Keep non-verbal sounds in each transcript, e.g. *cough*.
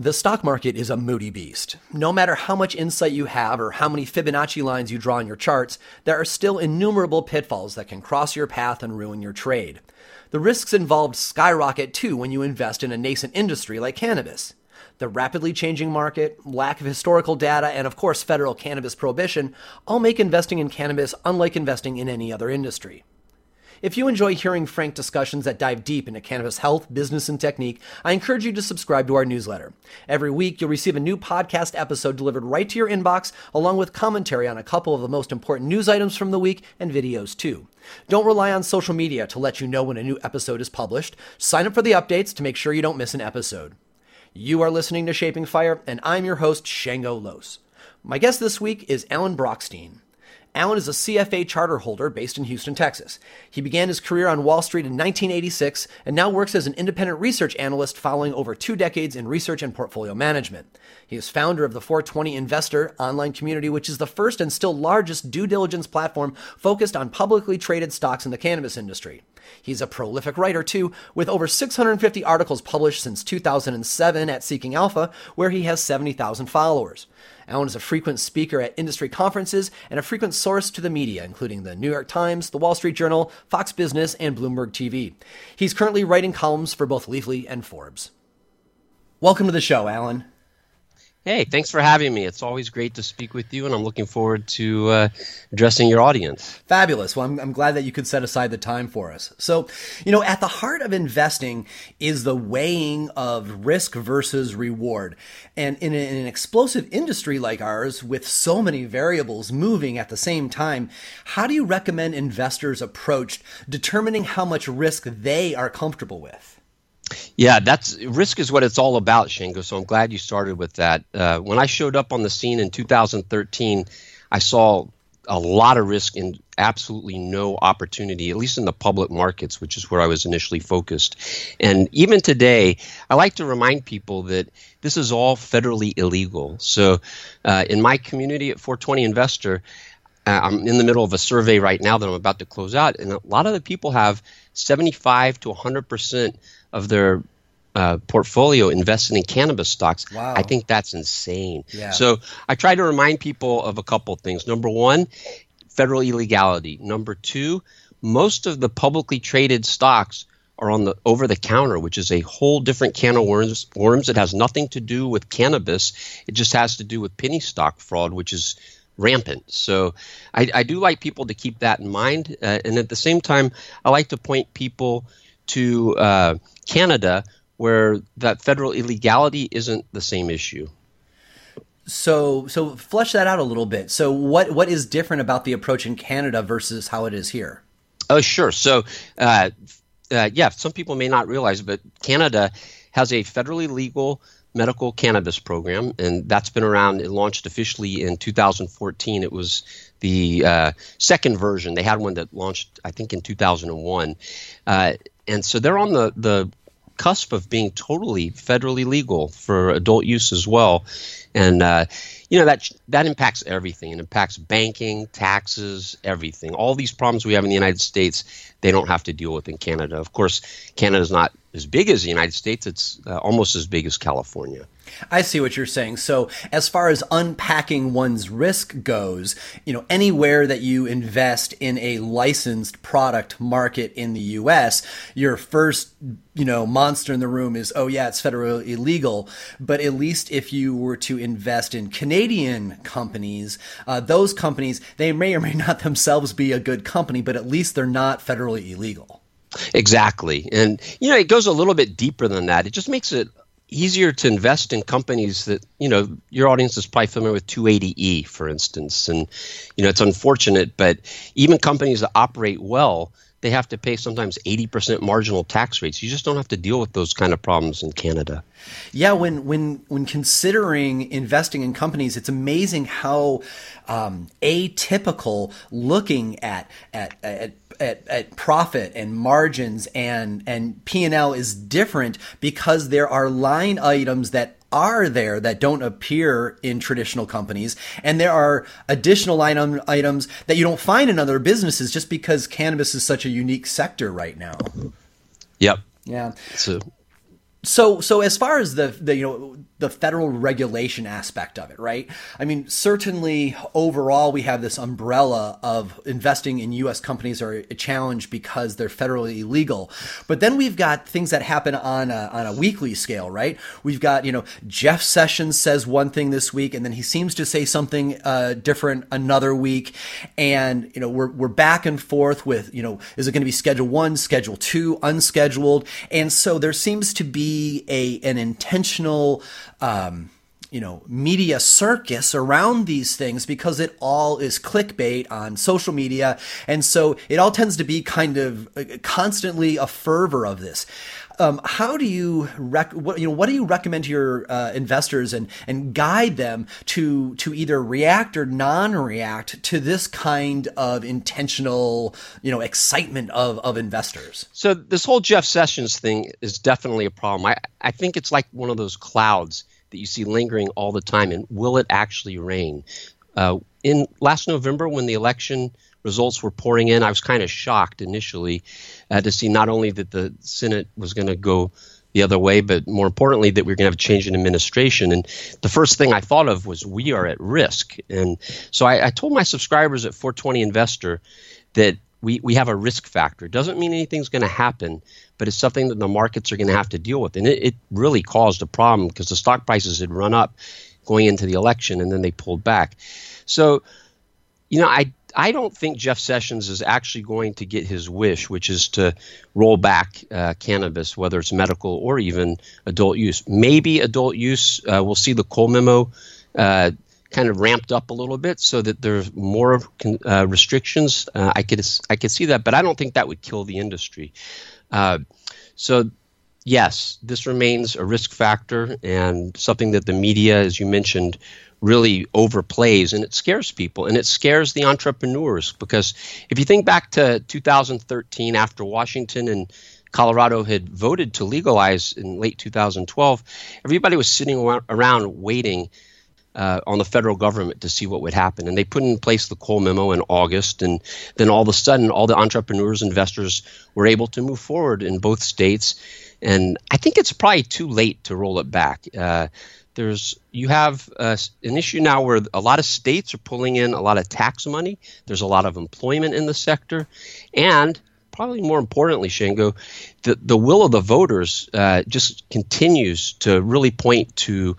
The stock market is a moody beast. No matter how much insight you have or how many Fibonacci lines you draw on your charts, there are still innumerable pitfalls that can cross your path and ruin your trade. The risks involved skyrocket too when you invest in a nascent industry like cannabis. The rapidly changing market, lack of historical data, and of course federal cannabis prohibition all make investing in cannabis unlike investing in any other industry. If you enjoy hearing frank discussions that dive deep into cannabis health, business, and technique, I encourage you to subscribe to our newsletter. Every week, you'll receive a new podcast episode delivered right to your inbox, along with commentary on a couple of the most important news items from the week and videos, too. Don't rely on social media to let you know when a new episode is published. Sign up for the updates to make sure you don't miss an episode. You are listening to Shaping Fire, and I'm your host, Shango Los. My guest this week is Alan Brochstein. Alan is a CFA charter holder based in Houston, Texas. He began his career on Wall Street in 1986 and now works as an independent research analyst following over two decades in research and portfolio management. He is founder of the 420 Investor online community, which is the first and still largest due diligence platform focused on publicly traded stocks in the cannabis industry. He's a prolific writer, too, with over 650 articles published since 2007 at Seeking Alpha, where he has 70,000 followers. Alan is a frequent speaker at industry conferences and a frequent source to the media, including the New York Times, the Wall Street Journal, Fox Business, and Bloomberg TV. He's currently writing columns for both Leafly and Forbes. Welcome to the show, Alan. Hey, thanks for having me. It's always great to speak with you, and I'm looking forward to uh, addressing your audience. Fabulous. Well, I'm, I'm, glad that you could set aside the time for us. So, you know, at the heart of investing is the weighing of risk versus reward. And in, an explosive industry like ours, with so many variables moving at the same time, how do you recommend investors approach determining how much risk they are comfortable with? Yeah, that's risk is what it's all about, Shango. So I'm glad you started with that. Uh, when I showed up on the scene in 2013, I saw a lot of risk and absolutely no opportunity, at least in the public markets, which is where I was initially focused. And even today, I like to remind people that this is all federally illegal. So uh, in my community at 420 Investor, uh, I'm in the middle of a survey right now that I'm about to close out, and a lot of the people have 75 to 100 percent of their uh, portfolio invested in cannabis stocks. Wow. I think that's insane. Yeah. So I try to remind people of a couple of things. Number one, federal illegality. Number two, most of the publicly traded stocks are on the over the counter, which is a whole different can of worms. Worms. It has nothing to do with cannabis. It just has to do with penny stock fraud, which is rampant. So I, I do like people to keep that in mind. Uh, and at the same time, I like to point people to uh, Canada, where that federal illegality isn't the same issue. So, so flesh that out a little bit. So, what what is different about the approach in Canada versus how it is here? Oh, sure. So, uh, uh, yeah, some people may not realize, but Canada has a federally legal medical cannabis program, and that's been around. It launched officially in 2014. It was the uh, second version. They had one that launched, I think, in 2001. Uh, and so they're on the the cusp of being totally federally legal for adult use as well, and uh, you know that that impacts everything. It impacts banking, taxes, everything. All these problems we have in the United States, they don't have to deal with in Canada. Of course, Canada's not as big as the United States. It's uh, almost as big as California. I see what you're saying. So, as far as unpacking one's risk goes, you know, anywhere that you invest in a licensed product market in the US, your first, you know, monster in the room is, oh, yeah, it's federally illegal. But at least if you were to invest in Canadian companies, uh, those companies, they may or may not *laughs* themselves be a good company, but at least they're not federally illegal. Exactly. And, you know, it goes a little bit deeper than that. It just makes it easier to invest in companies that you know your audience is probably familiar with 280e for instance. And you know it's unfortunate but even companies that operate well they have to pay sometimes 80% marginal tax rates. You just don't have to deal with those kind of problems in canada. Yeah when when when considering investing in companies it's amazing how um, atypical looking at at, at at, at profit and margins and and P&L is different because there are line items that are there that don't appear in traditional companies. And there are additional item, items that you don't find in other businesses just because cannabis is such a unique sector right now. Yep. Yeah. So so so as far as the the you know the federal regulation aspect of it, right? I mean, certainly overall we have this umbrella of investing in US companies are a challenge because they're federally illegal. But then we've got things that happen on a, on a weekly scale, right? We've got, you know, Jeff Sessions says one thing this week and then he seems to say something uh, different another week and, you know, we're we're back and forth with, you know, is it going to be schedule 1, schedule 2, unscheduled? And so there seems to be a an intentional um, you know media circus around these things because it all is clickbait on social media and so it all tends to be kind of uh, constantly a fervor of this um, how do you rec- what, you know what do you recommend to your uh, investors and and guide them to to either react or non-react to this kind of intentional you know excitement of of investors? So this whole Jeff Sessions thing is definitely a problem. I I think it's like one of those clouds that you see lingering all the time. And will it actually rain? Uh, in last November, when the election results were pouring in, I was kind of shocked initially uh, to see not only that the Senate was going to go the other way, but more importantly, that we are going to have a change in administration. And the first thing I thought of was we are at risk. And so I, I told my subscribers at 420 Investor that we, we have a risk factor. It doesn't mean anything's going to happen, but it's something that the markets are going to have to deal with. And it, it really caused a problem because the stock prices had run up going into the election and then they pulled back. So, you know, I I don't think Jeff Sessions is actually going to get his wish, which is to roll back uh, cannabis, whether it's medical or even adult use. Maybe adult use, uh, we'll see the Cole memo uh, kind of ramped up a little bit so that there's more uh, restrictions. Uh, I could I could see that, but I don't think that would kill the industry. Uh, so yes, this remains a risk factor and something that the media, as you mentioned, really overplays and it scares people and it scares the entrepreneurs because if you think back to 2013 after Washington and Colorado had voted to legalize in late 2012, everybody was sitting around waiting uh, on the federal government to see what would happen. And they put in place the Cole memo in August. And then all of a sudden, all the entrepreneurs, investors were able to move forward in both states. And I think it's probably too late to roll it back. Uh, there's you have uh, an issue now where a lot of states are pulling in a lot of tax money. There's a lot of employment in the sector, and probably more importantly, Shango, the the will of the voters uh, just continues to really point to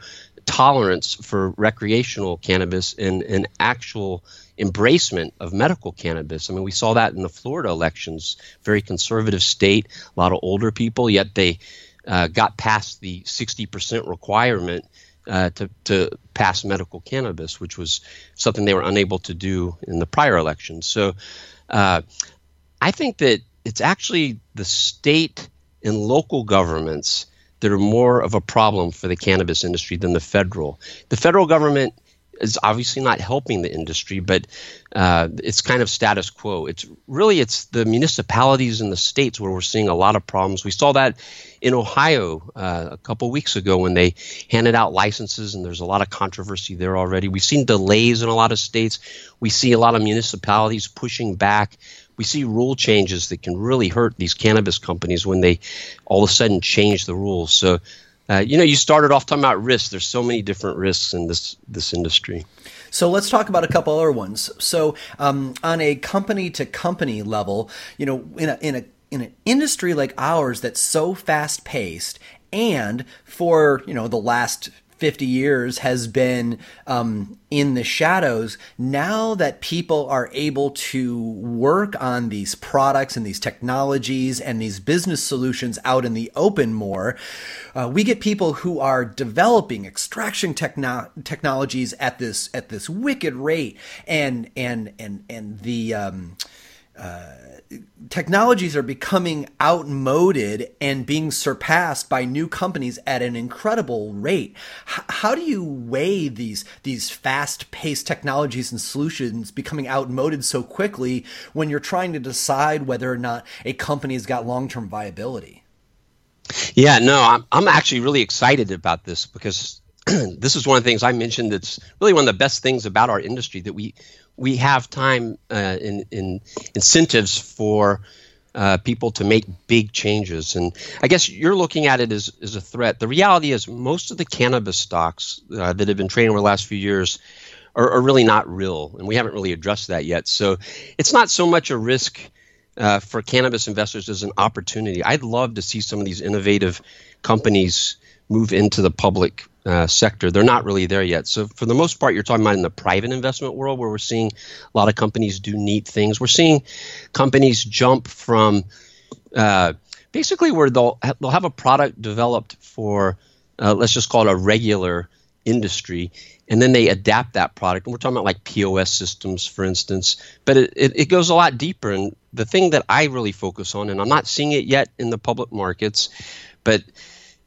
tolerance for recreational cannabis and an actual embracement of medical cannabis. I mean, we saw that in the Florida elections, very conservative state, a lot of older people, yet they uh, got past the 60% requirement uh, to, to pass medical cannabis, which was something they were unable to do in the prior elections. So uh, I think that it's actually the state and local governments that are more of a problem for the cannabis industry than the federal. The federal government is obviously not helping the industry, but uh, it's kind of status quo. It's really it's the municipalities and the states where we're seeing a lot of problems. We saw that in Ohio uh, a couple weeks ago when they handed out licenses, and there's a lot of controversy there already. We've seen delays in a lot of states. We see a lot of municipalities pushing back. We see rule changes that can really hurt these cannabis companies when they all of a sudden change the rules. So uh, you know, you started off talking about risks. There's so many different risks in this this industry. So let's talk about a couple other ones. So um, on a company to company level, you know, in a in a in an industry like ours that's so fast paced and for you know the last 50 years has been um, in the shadows. Now that people are able to work on these products and these technologies and these business solutions out in the open more, uh, we get people who are developing extraction techno- technologies at this at this wicked rate, and and and and the um, technologies are becoming outmoded and being surpassed by new companies at an incredible rate. H- how do you weigh these these fast-paced technologies and solutions becoming outmoded so quickly when you're trying to decide whether or not a company has got long-term viability? Yeah, no, I'm I'm actually really excited about this because *clears throat* this is one of the things I mentioned that's really one of the best things about our industry that we we have time uh, in, in incentives for uh, people to make big changes. And I guess you're looking at it as, as a threat. The reality is, most of the cannabis stocks uh, that have been trading over the last few years are, are, really not real, and we haven't really addressed that yet. So it's not so much a risk. Uh, for cannabis investors as an opportunity. I'd love to see some of these innovative companies move into the public uh, sector. They're not really there yet. So for the most part, you're talking about in the private investment world where we're seeing a lot of companies do neat things. We're seeing companies jump from uh, basically where they'll they'll have a product developed for uh, let's just call it a regular industry and then they adapt that product and we're talking about like pos systems for instance but it, it, it, goes a lot deeper and the thing that i really focus on and i'm not seeing it yet in the public markets but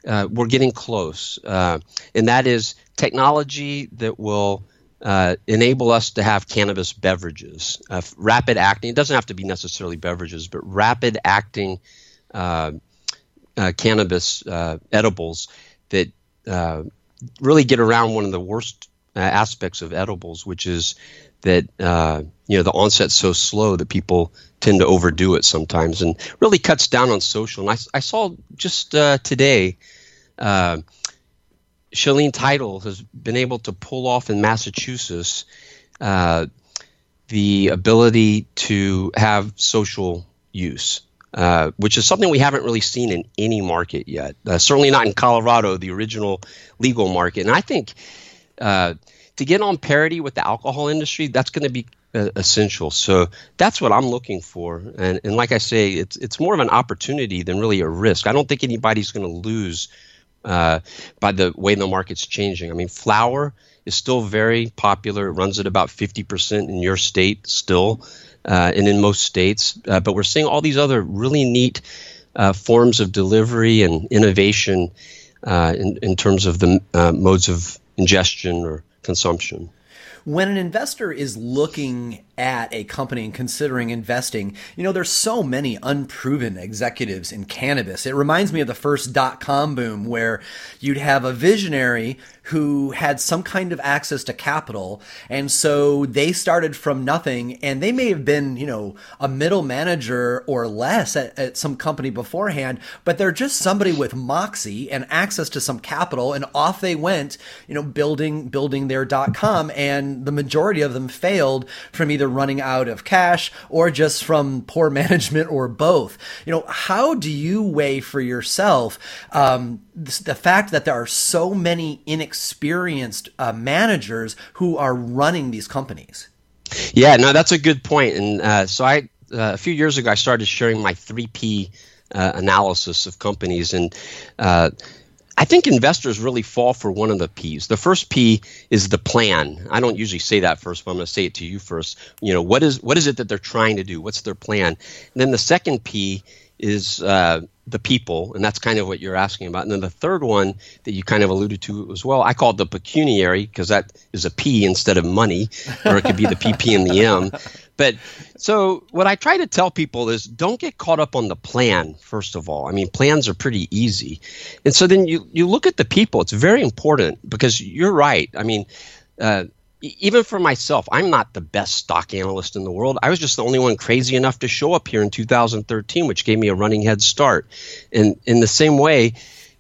uh, we're getting close, uh, and that is technology that will uh, enable us to have cannabis beverages, uh, rapid acting. It doesn't have to be necessarily beverages, but rapid acting uh, uh, cannabis edibles that really get around one of the worst aspects of edibles, which is that you know the onset's so slow that people tend to overdo it sometimes, and really cuts down on social. And I, I saw just today uh, Shaleen Title has been able to pull off in Massachusetts uh, the ability to have social use. Uh, which is something we haven't really seen in any market yet. Uh, certainly not in Colorado, the original legal market. And I think uh, to get on parity with the alcohol industry, that's going to be uh, essential. So that's what I'm looking for. And, and like I say, it's it's more of an opportunity than really a risk. I don't think anybody's going to lose uh, by the way the market's changing. I mean, flour is still very popular. It runs at about 50% in your state still, uh, and in most states. Uh, but we're seeing all these other really neat uh, forms of delivery and innovation uh, in, in terms of the uh, modes of ingestion or consumption. When an investor is looking at a company and considering investing, you know, there's so many unproven executives in cannabis. It reminds me of the first dot com boom where you'd have a visionary who had some kind of access to capital. And so they started from nothing and they may have been, you know, a middle manager or less at, at some company beforehand, but they're just somebody with moxie and access to some capital. And off they went, you know, building, building their dot com. And the majority of them failed from either running out of cash or just from poor *laughs* management or both. You know, how do you weigh for yourself um, the fact that there are so many inexperienced uh, managers who are running these companies. Yeah, no, that's a good point. And uh, so I, uh, a few years ago, I started sharing my three P uh, analysis of companies, and uh, I think investors really fall for one of the P's. The first P is the plan. I don't usually say that first, but I'm going to say it to you first. You know, what is what is it that they're trying to do? What's their plan? And then the second P is uh, the people, and that's kind of what you're asking about. And then the third one that you kind of alluded to as well, I call it the pecuniary because that is a P instead of money, or it could be the PP and the M. But so what I try to tell people is don't get caught up on the plan, first of all. I mean, plans are pretty easy. And so then you, you look at the people. It's very important because you're right. I mean, uh, even for myself, I'm not the best stock analyst in the world. I was just the only one crazy enough to show up here in 2013, which gave me a running head start. And in the same way,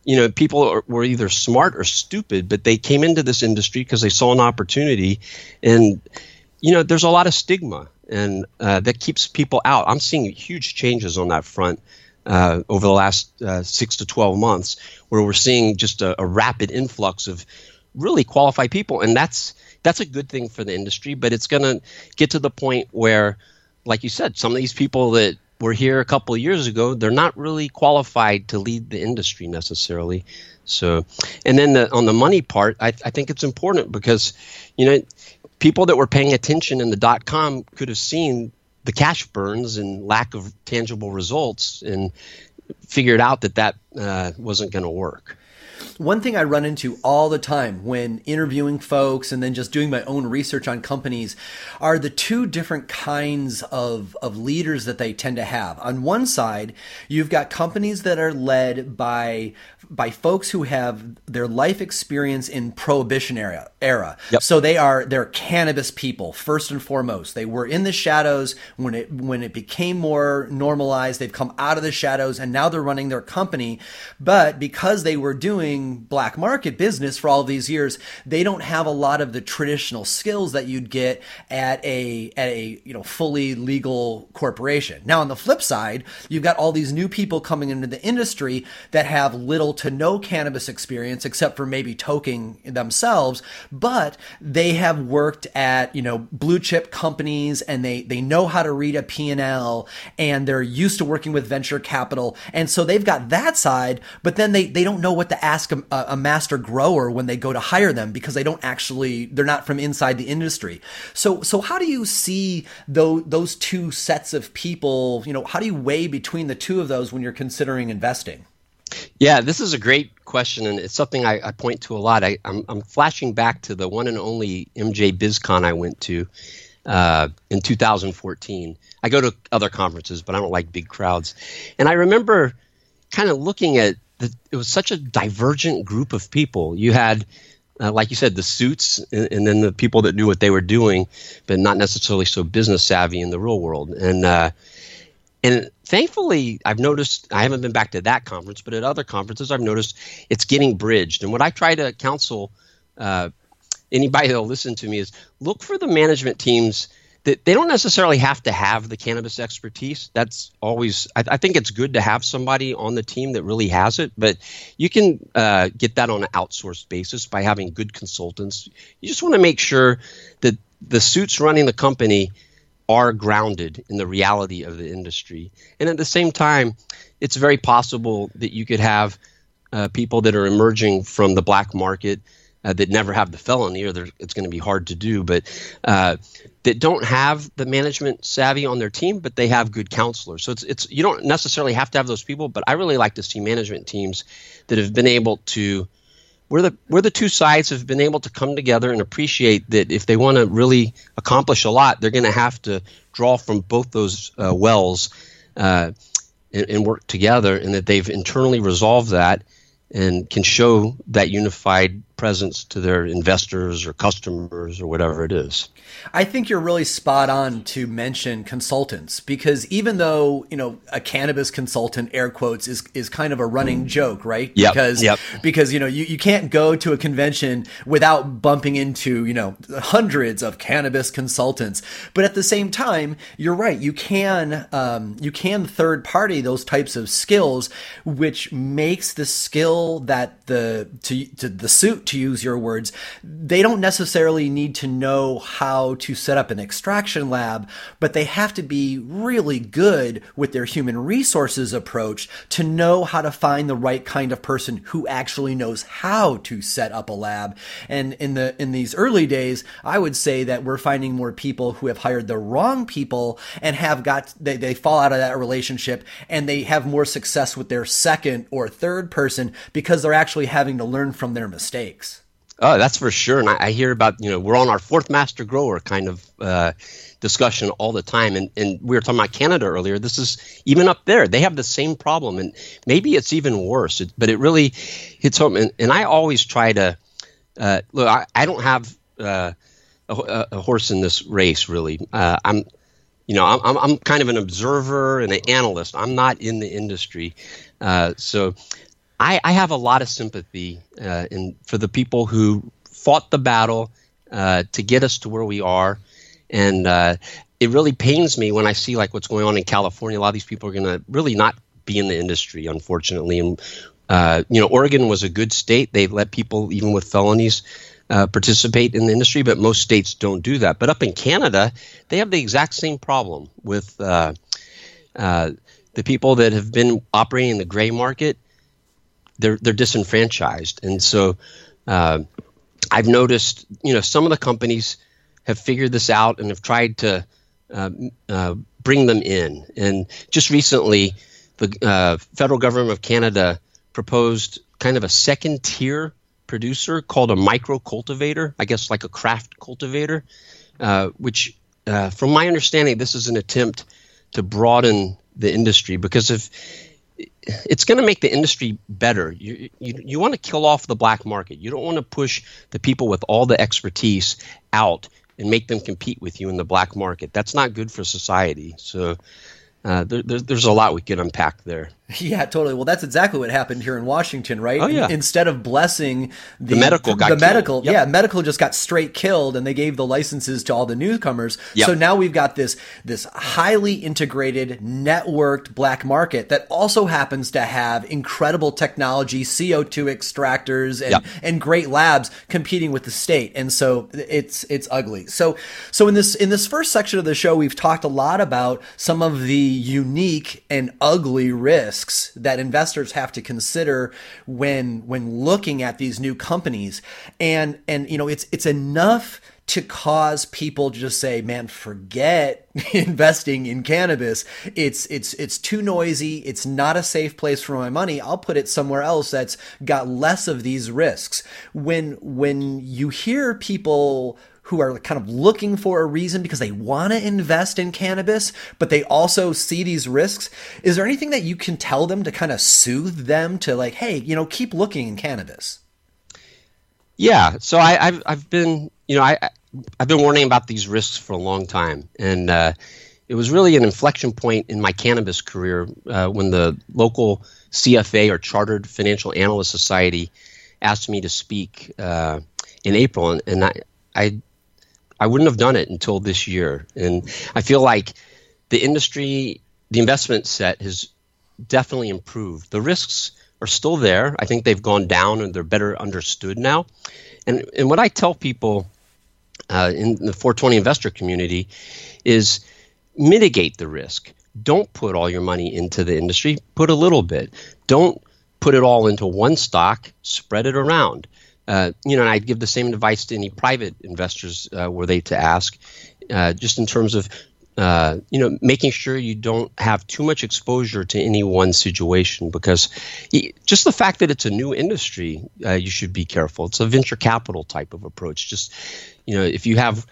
you know, people were either smart or stupid, but they came into this industry because they saw an opportunity. And, you know, there's a lot of stigma, and uh, that keeps people out. I'm seeing huge changes on that front. Uh, over the last uh, six to 12 months, where we're seeing just a, a rapid influx of really qualified people. And that's, that's a good thing for the industry, but it's going to get to the point where, like you said, some of these people that were here a couple of years ago, they're not really qualified to lead the industry necessarily. So, and then the, on the money part, I, I think it's important because, you know, people that were paying attention in the dot com could have seen the cash burns and lack of tangible results and figured out that that uh, wasn't going to work. one thing I run into all the time when interviewing folks and then just doing my own research on companies are the two different kinds of, of leaders that they tend to have. On one side, you've got companies that are led by by folks who have their life experience in prohibition era era. Yep. So they are they're cannabis people first and foremost. They were in the shadows when it when it became more normalized. They've come out of the shadows and now they're running their company. But because they were doing black market business for all these years, they don't have a lot of the traditional skills that you'd get at a at a you know fully legal corporation. Now on the flip side, you've got all these new people coming into the industry that have little to no cannabis experience except for maybe toking themselves, but they have worked at, you know, blue chip companies and they, they know how to read a P&L and they're used to working with venture capital. And so they've got that side, but then they, they don't know what to ask a, a master grower when they go to hire them because they don't actually, they're not from inside the industry. So, so how do you see those, those two sets of people, you know, how do you weigh between the two of those when you're considering investing? Yeah, this is a great question, and it's something I, I point to a lot. I, am flashing back to the one and only MJ BizCon I went to uh, in 2014. I go to other conferences, but I don't like big crowds. And I remember kind of looking at the, it was such a divergent group of people. You had, uh, like you said, the suits, and, and, then the people that knew what they were doing, but not necessarily so business savvy in the real world. And uh, and thankfully, I've noticed I haven't been back to that conference, but at other conferences, I've noticed it's getting bridged. And what I try to counsel uh, anybody that'll listen to me is look for the management teams that they don't necessarily have to have the cannabis expertise. That's always, I, I think it's good to have somebody on the team that really has it, but you can uh, get that on an outsourced basis by having good consultants. You just want to make sure that the suits running the company are grounded in the reality of the industry. And at the same time, it's very possible that you could have uh, people that are emerging from the black market uh, that never have the felony, or it's going to be hard to do, but uh, that don't have the management savvy on their team, but they have good counselors. So it's it's you don't necessarily have to have those people, but I really like to see management teams that have been able to where the where the two sides have been able to come together and appreciate that if they want to really accomplish a lot, they're going to have to draw from both those uh, wells uh, and, and, work together, and that they've internally resolved that and can show that unified presence to their investors or customers or whatever it is. I think you're really spot on to mention consultants because even though, you know, a cannabis consultant, air quotes, is, is kind of a running joke, right? Yep, because, yep. because, you know, you, you can't go to a convention without bumping into, you know, hundreds of cannabis consultants. But at the same time, you're right. You can, um, you can third party those types of skills, which makes the skill that the, to, to the suit, to use your words, they don't necessarily need to know how to set up an extraction lab, but they have to be really good with their human resources approach to know how to find the right kind of person who actually knows how to set up a lab. And in the in these early days, I would say that we're finding more people who have hired the wrong people and have got they, they fall out of that relationship and they have more success with their second or third person because they're actually having to learn from their mistakes. Oh, that's for sure. And I, I, hear about, you know, we're on our fourth master grower kind of uh, discussion all the time. And, and we were talking about Canada earlier. This is even up there. They have the same problem. And maybe it's even worse. It, but it really hits home. And, and I always try to uh, look, I, I don't have uh, a, a, horse in this race, really. Uh, I'm, you know, I'm, I'm kind of an observer and an analyst. I'm not in the industry. Uh, so I, I have a lot of sympathy uh, in, for the people who fought the battle uh, to get us to where we are. And uh, it really pains me when I see like what's going on in California. A lot of these people are going to really not be in the industry, unfortunately. And uh, you know, Oregon was a good state; they let people even with felonies uh, participate in the industry, but most states don't do that. But up in Canada, they have the exact same problem with uh, uh the people that have been operating in the gray market they're they're disenfranchised, and so uh, I've noticed you know some of the companies have figured this out and have tried to uh, uh, bring them in. And just recently, the uh, federal government of Canada proposed kind of a second tier producer called a micro cultivator, I guess like a craft cultivator, uh, which, uh, from my understanding, this is an attempt to broaden the industry because if it's going to make the industry better. You, you, you want to kill off the black market. You don't want to push the people with all the expertise out and make them compete with you in the black market. That's not good for society. So uh, there, there's a lot we can unpack there. *laughs* Yeah, totally. Well, that's exactly what happened here in Washington, right? Oh, yeah. Instead of blessing the, the medical, the, the medical, yep. yeah, medical just got straight killed, and they gave the licenses to all the newcomers. Yep. So now we've got this this highly integrated, networked black market that also happens to have incredible technology, CO two extractors, and yep. and great labs competing with the state. And so it's it's ugly. So so in this in this first section of the show, we've talked a lot about some of the unique and ugly risks risks that investors have to consider when when looking at these new companies and and you know it's it's enough to cause people to just say, "Man, forget *laughs* investing in cannabis. It's it's it's too noisy. It's not a safe place for my money. I'll put it somewhere else that's got less of these risks." When when you hear people who are kind of looking for a reason because they want to invest in cannabis, but they also see these risks. Is there anything that you can tell them to kind of soothe them to like, hey, you know, keep looking in cannabis? Yeah. So I, have I've been, you know, I, I've been warning about these risks for a long time. And, uh, it was really an inflection point in my cannabis career uh, when the local CFA or Chartered Financial Analyst Society asked me to speak uh, in April, and, and I, I I wouldn't have done it until this year. And I feel like the industry, the investment set has definitely improved. The risks are still there. I think they've gone down and they're better understood now. And and what I tell people uh, in the 420 investor community is mitigate the risk. Don't put all your money into the industry. Put a little bit. Don't put it all into one stock. Spread it around. Uh, you know, and I'd give the same advice to any private investors uh, were they to ask, uh, just in terms of, uh, you know, making sure you don't have too much exposure to any one situation because just the fact that it's a new industry, uh, you should be careful. It's a venture capital type of approach. Just, you know, if you have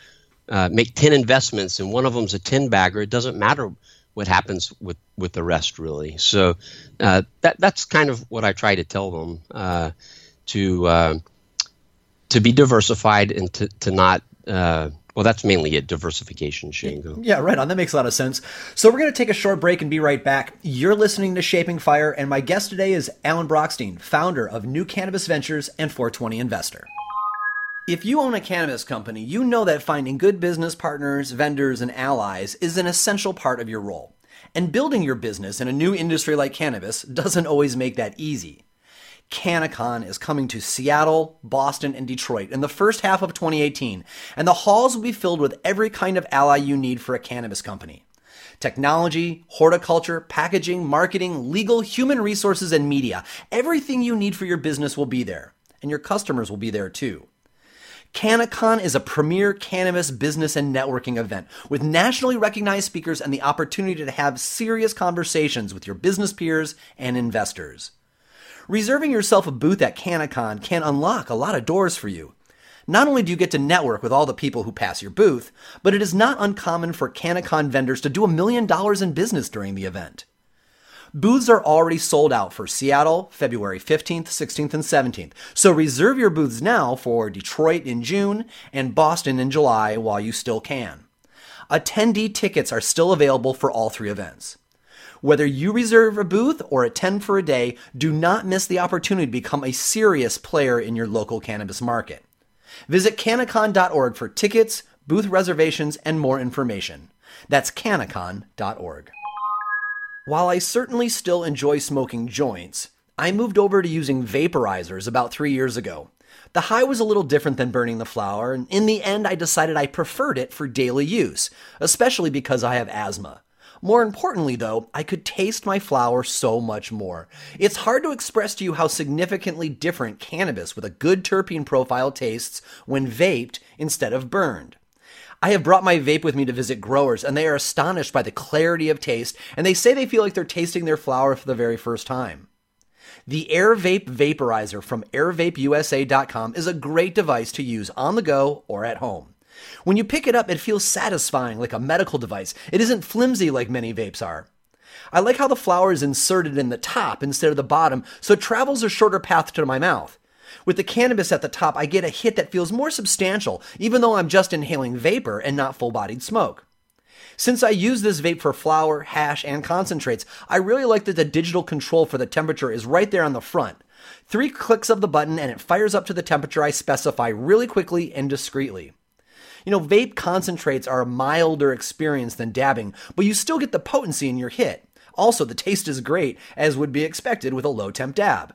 make ten investments and one of them's a ten bagger, it doesn't matter what happens with with the rest really. So that that's kind of what I try to tell them to to be diversified and to, to not uh, well, that's mainly a diversification, Shango. Yeah, right on. That makes a lot of sense. So we're going to take a short break and be right back. You're listening to Shaping Fire, and my guest today is Alan Brochstein, founder of New Cannabis Ventures and 420 Investor. If you own a cannabis company, you know that finding good business partners, vendors, and allies is an essential part of your role. And building your business in a new industry like cannabis doesn't always make that easy. CannaCon is coming to Seattle, Boston, and Detroit in the first half of 2018, and the halls will be filled with every kind of ally you need for a cannabis company. Technology, horticulture, packaging, marketing, legal, human resources, and media. Everything you need for your business will be there, and your customers will be there too. CannaCon is a premier cannabis business and networking event with nationally recognized speakers and the opportunity to have serious conversations with your business peers and investors. Reserving yourself a booth at CannaCon can unlock a lot of doors for you. Not only do you get to network with all the people who pass your booth, but it is not uncommon for CannaCon vendors to do a million dollars in business during the event. Booths are already sold out for Seattle, February 15th, 16th, and 17th, so reserve your booths now for Detroit in June and Boston in July while you still can. Attendee tickets are still available for all three events. Whether you reserve a booth or attend for a day, do not miss the opportunity to become a serious player in your local cannabis market. Visit cannacon.org for tickets, booth reservations, and more information. That's cannacon.org. While I certainly still enjoy smoking joints, I moved over to using vaporizers about three years ago. The high was a little different than burning the flower, and in the end, I decided I preferred it for daily use, especially because I have asthma. More importantly, though, I could taste my flower so much more. It's hard to express to you how significantly different cannabis with a good terpene profile tastes when vaped instead of burned. I have brought my vape with me to visit growers, and they are astonished by the clarity of taste, and they say they feel like they're tasting their flower for the very first time. The Air Vape Vaporizer from airvapeusa.com is a great device to use on the go or at home. When you pick it up, it feels satisfying like a medical device. It isn't flimsy like many vapes are. I like how the flower is inserted in the top instead of the bottom, so it travels a shorter path to my mouth. With the cannabis at the top, I get a hit that feels more substantial, even though I'm just inhaling vapor and not full bodied smoke. Since I use this vape for flower, hash, and concentrates, I really like that the digital control for the temperature is right there on the front. Three clicks of the button and it fires up to the temperature I specify really quickly and discreetly. You know, vape concentrates are a milder experience than dabbing, but you still get the potency in your hit. Also, the taste is great, as would be expected with a low temp dab.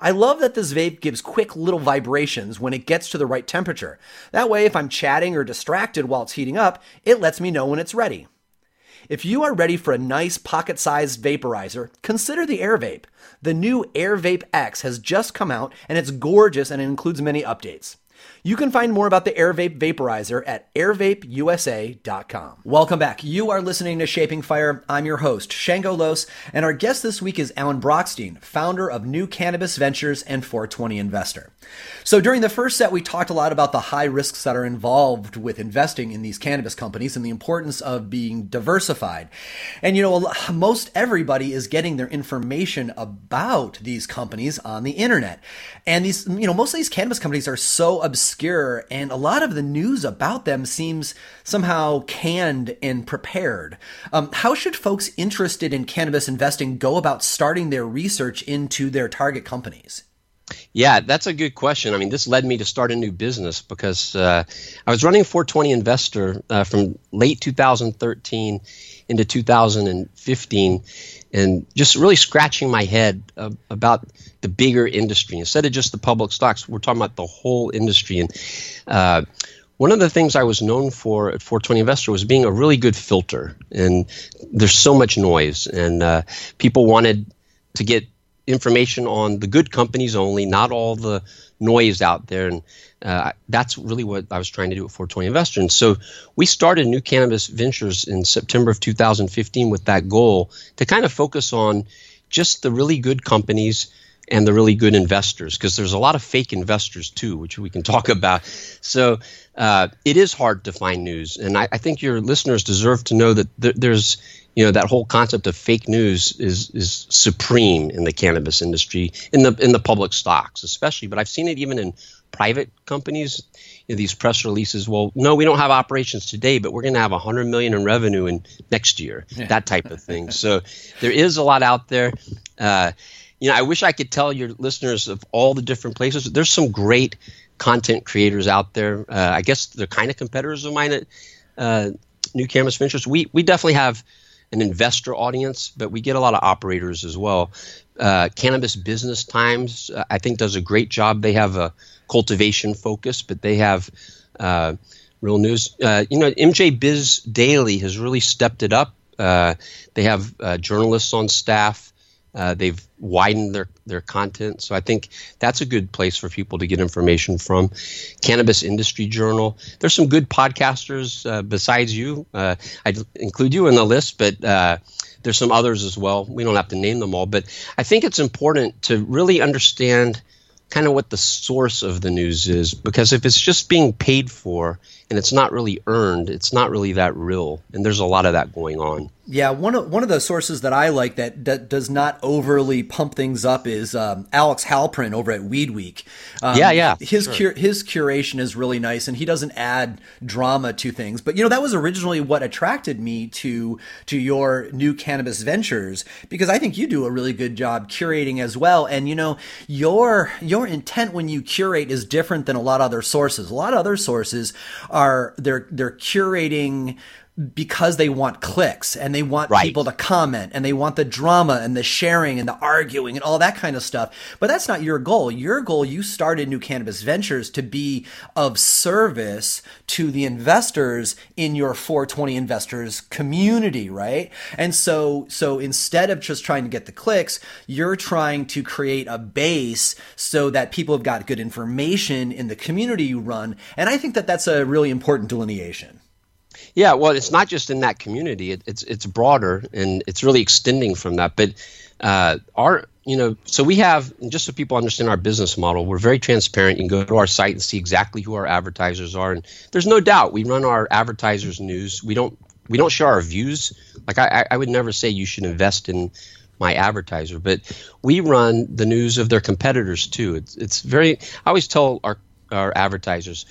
I love that this vape gives quick little vibrations when it gets to the right temperature. That way, if I'm chatting or distracted while it's heating up, it lets me know when it's ready. If you are ready for a nice pocket sized vaporizer, consider the AirVape. The new AirVape X has just come out and it's gorgeous and it includes many updates. You can find more about the AirVape Vaporizer at airvapeusa.com. Welcome back. You are listening to Shaping Fire. I'm your host, Shango Los, and our guest this week is Alan Brochstein, founder of New Cannabis Ventures and 420 Investor. So during the first set, we talked a lot about the high risks that are involved with investing in these cannabis companies and the importance of being diversified. And you know, most everybody is getting their information about these companies on the internet. And these, you know, most of these cannabis companies are so obscure and a lot of the news about them seems somehow canned and prepared. Um, how should folks interested in cannabis investing go about starting their research into their target companies? Yeah, that's a good question. I mean, this led me to start a new business because uh, I was running 420 Investor uh, from late 2013 into 2015 and just really scratching my head uh, about the bigger industry instead of just the public stocks. We're talking about the whole industry. And uh, one of the things I was known for at 420 Investor was being a really good filter. And there's so much noise, and uh, people wanted to get information on the good companies only, not all the noise out there. And uh, that's really what I was trying to do at 420 Investor. And so we started New Cannabis Ventures in September of 2015 with that goal to kind of focus on just the really good companies and the really good investors because there's a lot of fake investors too, which we can *laughs* talk about. So uh, it is hard to find news, and I, I, think your listeners deserve to know that th- there's you know that whole concept of fake news is is supreme in the cannabis industry in the in the public stocks especially but i've seen it even in private companies you know, these press releases well no we don't have operations today but we're going to have 100 million in revenue in next year yeah. that type of thing *laughs* so there is a lot out there uh, you know i wish i could tell your listeners of all the different places there's some great content creators out there uh, i guess they're kind of competitors of mine at uh, new cannabis ventures we we definitely have an investor audience, but we get a lot of operators as well. Uh, Cannabis Business Times, uh, I think, does a great job. They have a cultivation focus, but they have uh, real news. Uh, you know, MJ Biz Daily has really stepped it up. Uh, they have uh, journalists on staff. Uh, they've widened their, their content. So I think that's a good place for people to get information from. Cannabis Industry Journal. There's some good podcasters uh, besides you. Uh, I'd include you in the list, but uh, there's some others as well. We don't have to name them all, but I think it's important to really understand kind of what the source of the news is because if it's just being paid for and it's not really earned, it's not really that real. And there's a lot of that going on. Yeah, one of one of the sources that I like that, that does not overly pump things up is um, Alex Halperin over at Weed Week. Um, yeah, yeah. His sure. his curation is really nice, and he doesn't add drama to things. But you know that was originally what attracted me to to your new cannabis ventures because I think you do a really good job curating as well. And you know your your intent when you curate is different than a lot of other sources. A lot of other sources are they're they're curating because they want clicks and they want right. people to comment and they want the drama and the sharing and the arguing and all that kind of stuff. But that's not your goal. Your goal, you started New Cannabis Ventures to be of service to the investors in your 420 investors community, right? And so, so instead of just trying to get the clicks, you're trying to create a base so that people have got good information in the community you run. And I think that that's a really important delineation. Yeah, well, it's not just in that community; it, it's it's broader and it's really extending from that. But uh, our you know, so we have just so people understand our business model. We're very transparent. You can go to our site and see exactly who our advertisers are, and there's no doubt we run our advertisers news. We don't we don't share our views. Like I, I would never say you should invest in my advertiser, but we run the news of their competitors too. It's it's very. I always tell our our advertisers,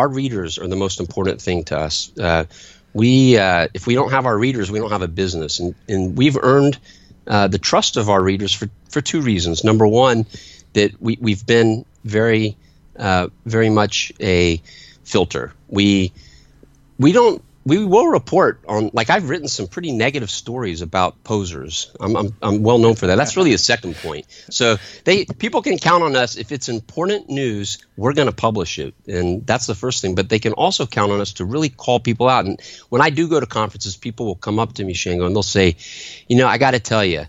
our readers are the most important thing to us. Uh, we uh, if we don't have our readers, we don't have a business, and and we've earned uh, the trust of our readers for for two reasons. Number one, that we we've been very uh, very much a filter. We we don't we will report on like I've written some pretty negative stories about posers. I'm, I'm, I'm well known for that. That's really a second point. So they people can count on us if it's important news, we're going to publish it, and that's the first thing. But they can also count on us to really call people out. And when I do go to conferences, people will come up to me, Shango, and they'll say, you know, I got to tell you,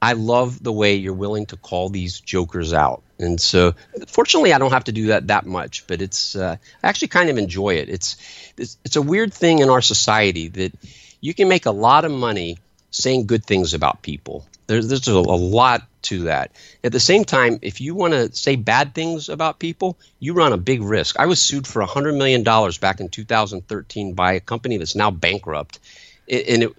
I love the way you're willing to call these jokers out. And so, fortunately, I don't have to do that that much, but it's uh, I actually kind of enjoy it. It's, it's it's a weird thing in our society that you can make a lot of money saying good things about people. There's there's a, lot to that. At the same time, if you want to say bad things about people, you run a big risk. I was sued for hundred million dollars back in 2013 by a company that's now bankrupt, and it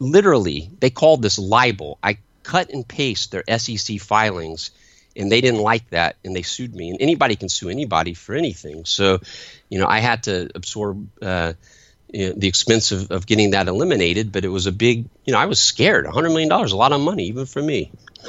literally they called this libel. I cut and paste their SEC filings and they didn't like that and they sued me. And anybody can sue anybody for anything. So you know i had to absorb uh, you know, the expense of, of getting that eliminated but it was a big you know i was scared. $100 million a lot of money even for me *laughs* *laughs*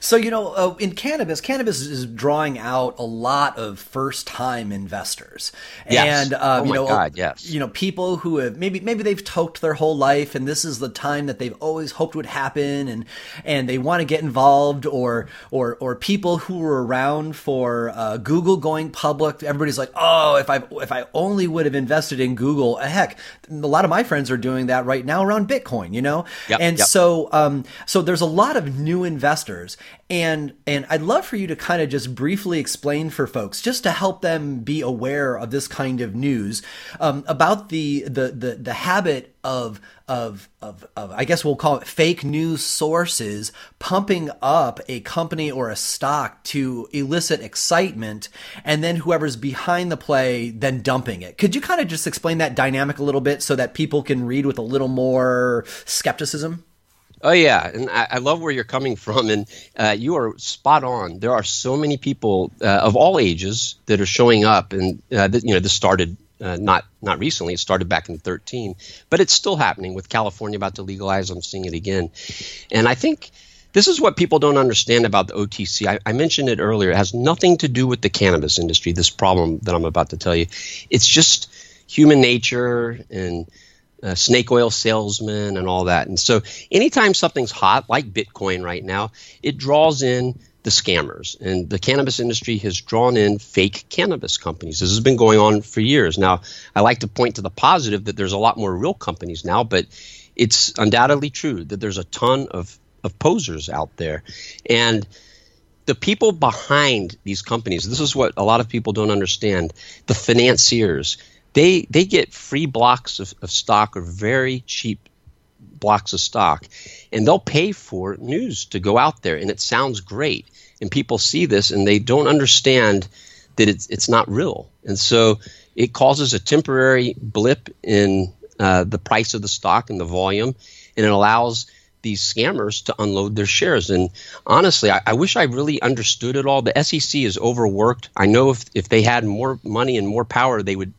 so you know, uh, in cannabis, cannabis is drawing out a lot of first-time investors, yes. and um, oh you know, God, yes. you know, people who have maybe maybe they've toked their whole life, and this is the time that they've always hoped would happen, and and they want to get involved, or or or people who were around for uh, Google going public. Everybody's like, oh, if I if I only would have invested in Google, heck, a lot of my friends are doing that right now around Bitcoin, you know, yep, and yep. so um, so there's a lot of new investors, and and I'd love for you to kind of just briefly explain for folks, just to help them be aware of this kind of news um, about the, the the the habit of of, of of I guess we'll call it fake news sources pumping up a company or a stock to elicit excitement, and then whoever's behind the play then dumping it. Could you kind of just explain that dynamic a little bit so that people can read with a little more skepticism? Oh yeah, and I, I, love where you're coming from, and uh, you are spot on. There are so many people uh, of all ages that are showing up, and uh, th- you know this started uh, not not recently. It started back in 13, but it's still happening with California about to legalize. I'm seeing it again, and I think this is what people don't understand about the OTC. I, I mentioned it earlier. It has nothing to do with the cannabis industry. This problem that I'm about to tell you, it's just human nature and uh, snake oil salesman and all that. And so, anytime something's hot, like Bitcoin right now, it draws in the scammers. And the cannabis industry has drawn in fake cannabis companies. This has been going on for years. Now, I like to point to the positive that there's a lot more real companies now, but it's undoubtedly true that there's a ton of, of posers out there. And the people behind these companies, this is what a lot of people don't understand the financiers they they get free blocks of, of stock or very cheap blocks of stock and they'll pay for news to go out there and it sounds great. And people see this and they don't understand that it's it's not real. And so it causes a temporary blip in uh, the price of the stock and the volume and it allows these scammers to unload their shares. And honestly I, I wish i really understood it all. The sec is overworked. I know if, if they had more money and more power they would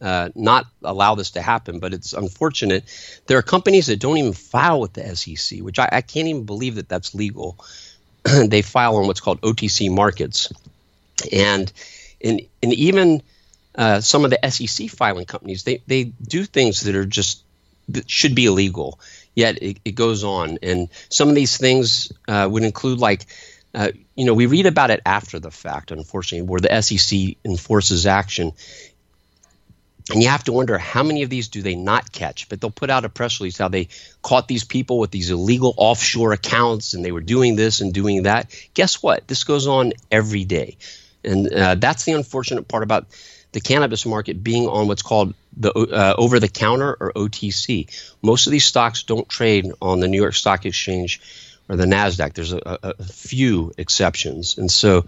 uh, not allow this to happen, but it's unfortunate. There are companies that don't even file with the SEC, which I, I can't even believe that that's legal. *clears throat* they file on what's called OTC markets, and and and even uh, some of the SEC filing companies they they do things that are just that should be illegal. Yet it, it goes on, and some of these things uh, would include like. Uh, you know, we read about it after the fact, unfortunately, where the SEC enforces action. And you have to wonder how many of these do they not catch? But they'll put out a press release how they caught these people with these illegal offshore accounts and they were doing this and doing that. Guess what? This goes on every day. And uh, that's the unfortunate part about the cannabis market being on what's called the uh, over the counter or OTC. Most of these stocks don't trade on the New York Stock Exchange or the Nasdaq. There's a, a, few exceptions, and so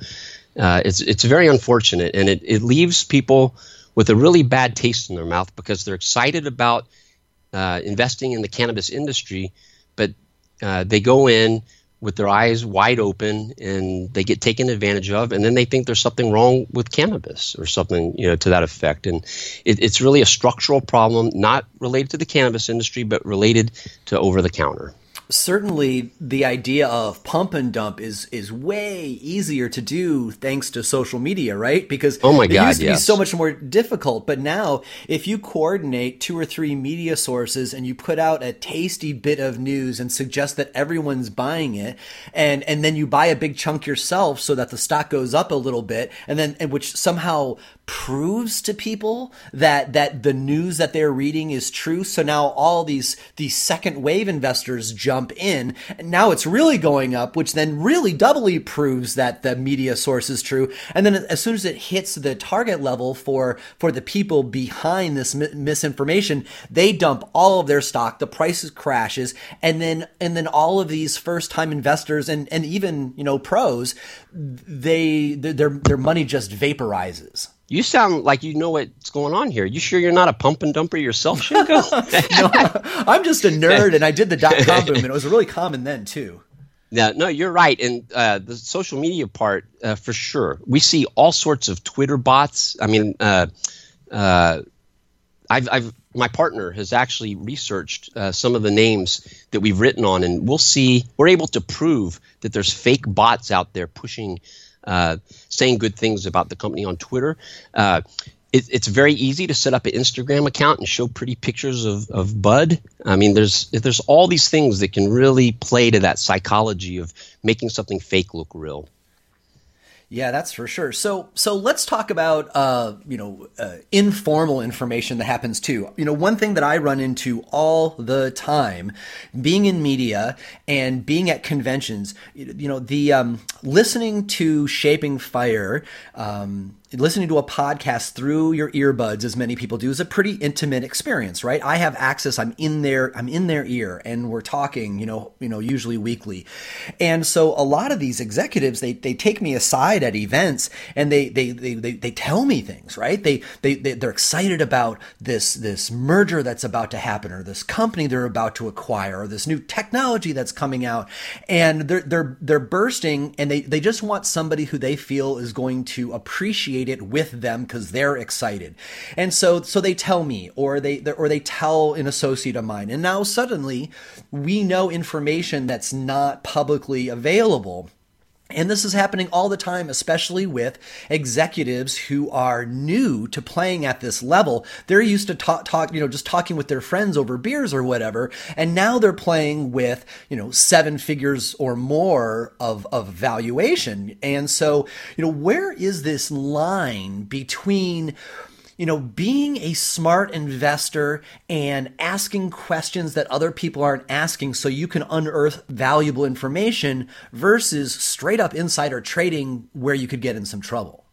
uh, it's it's very unfortunate, and it, it leaves people with a really bad taste in their mouth because they're excited about uh, investing in the cannabis industry, but uh, they go in with their eyes wide open and they get taken advantage of and then they think there's something wrong with cannabis or something you know to that effect. And it, it's really a structural problem not related to the cannabis industry but related to over the counter certainly the idea of pump and dump is is way easier to do thanks to social media, right? Because oh my God, it used to yes. be so much more difficult. But now, if you coordinate two or three media sources and you put out a tasty bit of news and suggest that everyone's buying it, and and then you buy a big chunk yourself so that the stock goes up a little bit, and then and which somehow proves to people that that the news that they're reading is true. So now all these these second wave investors jump in, and now it's really going up, which then really doubly proves that the media source is true. And then as soon as it hits the target level for for the people behind this mi- misinformation, they dump all of their stock. The price crashes, and then and then all of these first time investors and and even you know pros, they their their money just vaporizes. You sound like you know what's going on here. You sure you're not a pump and dumper yourself, Shango? *laughs* no, I'm just a nerd, and I did the dot com boom, and it was really common then too. No, no, you're right. And uh, the social media part, uh, for sure, we see all sorts of Twitter bots. I mean, uh, uh I've, I've, my partner has actually researched uh, some of the names that we've written on, and we'll see. We're able to prove that there's fake bots out there pushing saying good things about the company on Twitter. Uh, it, it's very easy to set up an Instagram account and show pretty pictures of, of Bud. I mean, there's there's all these things that can really play to that psychology of making something fake look real. Yeah, that's for sure. So, so let's talk about uh, you know uh, informal information that happens too. You know, one thing that I run into all the time, being in media and being at conventions. You know, the um, listening to Shaping Fire. Um, listening to a podcast through your earbuds as many people do is a pretty intimate experience right? I have access i'm in their i'm in their ear and we're talking you know you know usually weekly. And so a lot of these executives they they take me aside at events and they they they they, they tell me things right? They, they they they're excited about this this merger that's about to happen or this company they're about to acquire or this new technology that's coming out. And they're they're they're bursting and they they just want somebody who they feel is going to appreciate it with them because they're excited. And so so they tell me or they or they tell an associate of mine. And now suddenly we know information that's not publicly available. And this is happening all the time, especially with executives who are new to playing at this level. They're used to talk, talk, you know, just talking with their friends over beers or whatever. And now they're playing with, you know, seven figures or more of, of valuation. And so, you know, where is this line between, you know, being a smart investor and asking questions that other people aren't asking so you can unearth valuable information versus straight up insider trading where you could get in some trouble.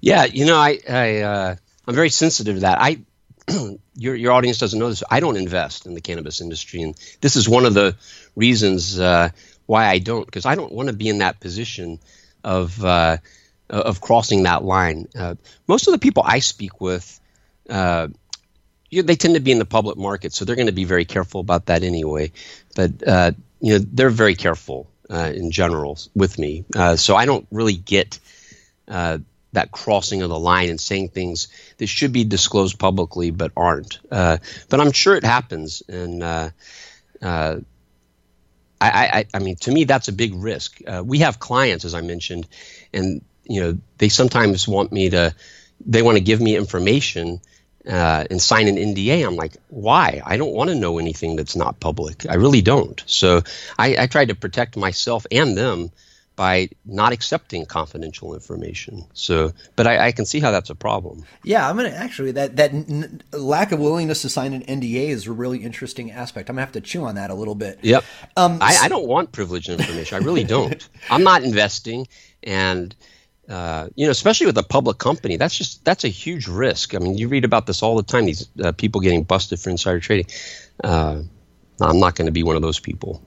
Yeah, you know, I, I uh, I'm very sensitive to that. I *clears throat* your your audience doesn't know this. I don't invest in the cannabis industry, and this is one of the reasons uh, why I don't, because I don't want to be in that position of uh, of crossing that line. Uh, most of the people I speak with, uh, you know, they tend to be in the public market, so they're going to be very careful about that anyway. But uh, you know, they're very careful uh, in general with me, uh, so I don't really get uh, that crossing of the line and saying things that should be disclosed publicly but aren't. but I'm sure it happens, and I, I, I, mean, to me, that's a big risk. Uh, we have clients, as I mentioned, and you know, they sometimes want me to, they want to give me information uh, and sign an NDA. I'm like, why? I don't want to know anything that's not public. I really don't. So I, I try to protect myself and them by not accepting confidential information. So, but I, I, can see how that's a problem. Yeah, I'm gonna actually that that n- lack of willingness to sign an NDA is a really interesting aspect. I'm gonna have to chew on that a little bit. Yep. Um, I, I don't want privileged information. I really don't. I'm not investing, and uh, you know, especially with a public company, that's just that's a huge risk. I mean, you read about this all the time. These uh, people getting busted for insider trading. Uh, I'm not going to be one of those people.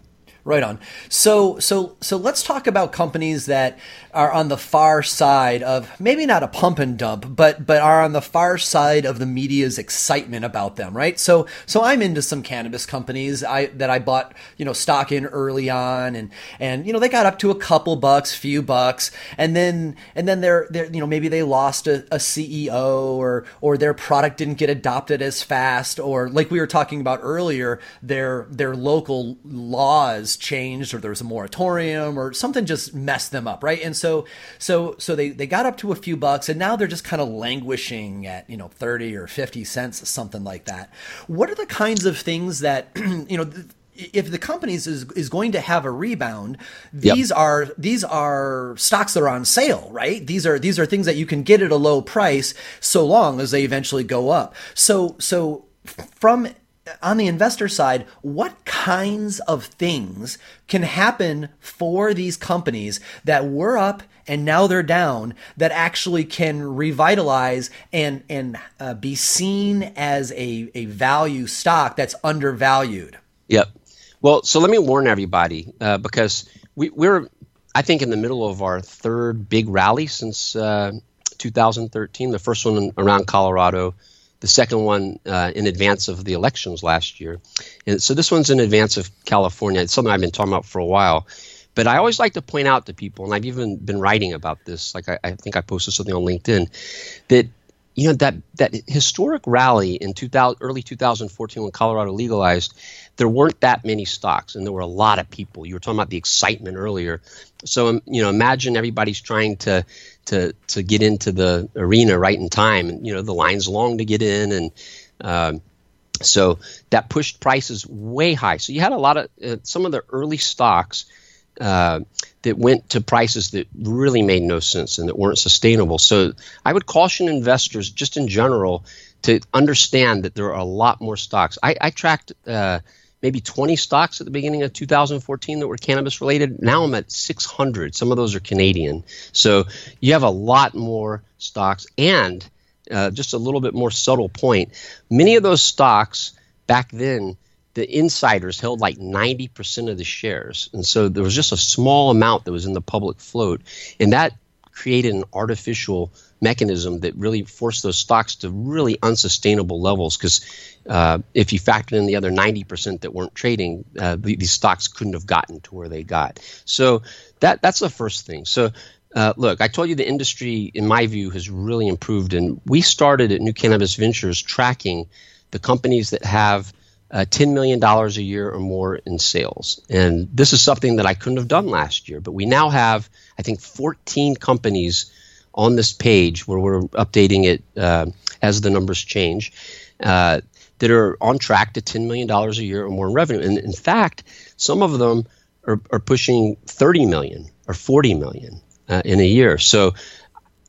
Right on. So so so let's talk about companies that are on the far side of maybe not a pump and dump, but but are on the far side of the media's excitement about them, right? So so I'm into some cannabis companies I that I bought, you know, stock in early on and and you know, they got up to a couple bucks, few bucks, and then and then they're they're you know, maybe they lost a, a CEO or or their product didn't get adopted as fast or like we were talking about earlier, their their local laws changed or there was a moratorium or something just messed them up, right? And so so so they they got up to a few bucks and now they're just kind of languishing at, you know, 30 or 50 cents something like that. What are the kinds of things that, *clears throat* you know, if the companies is, is going to have a rebound, these yep. are these are stocks that are on sale, right? These are these are things that you can get at a low price so long as they eventually go up. So so from on the investor side, what kinds of things can happen for these companies that were up and now they're down that actually can revitalize and and uh, be seen as a, a value stock that's undervalued? Yep. Well, so let me warn everybody uh, because we, we're, I think, in the middle of our third big rally since uh, 2013. The first one around Colorado the second one uh, in advance of the elections last year. And so this one's in advance of California. It's something I've been talking about for a while. But I always like to point out to people, and I've even been writing about this. Like I, I think I posted something on LinkedIn that you know that that historic rally in 2000, early 2014 when Colorado legalized, there weren't that many stocks, and there were a lot of people. You were talking about the excitement earlier, so um, you know imagine everybody's trying to to to get into the arena right in time, and you know the line's long to get in, and um, so that pushed prices way high. So you had a lot of uh, some of the early stocks uh, that went to prices that really made no sense and that weren't sustainable. So I would caution investors, just in general, to understand that there are a lot more stocks. I, I tracked uh, maybe 20 stocks at the beginning of 2014 that were cannabis related. Now I'm at 600. Some of those are Canadian. So you have a lot more stocks. And uh, just a little bit more subtle point many of those stocks back then the insiders held like 90% of the shares. And so there was just a small amount that was in the public float. And that created an artificial mechanism that really forced those stocks to really unsustainable levels because uh, if you factor in the other 90% that weren't trading, uh, these stocks couldn't have gotten to where they got. So that that's the first thing. So uh, look, I told you the industry, in my view, has really improved. And we started at New Cannabis Ventures tracking the companies that have – uh, $10 million a year or more in sales. And this is something that I couldn't have done last year. But we now have, I think, 14 companies on this page where we're updating it uh, as the numbers change uh, that are on track to $10 million a year or more in revenue. And in fact, some of them are, are pushing 30 million or 40 million uh, in a year. So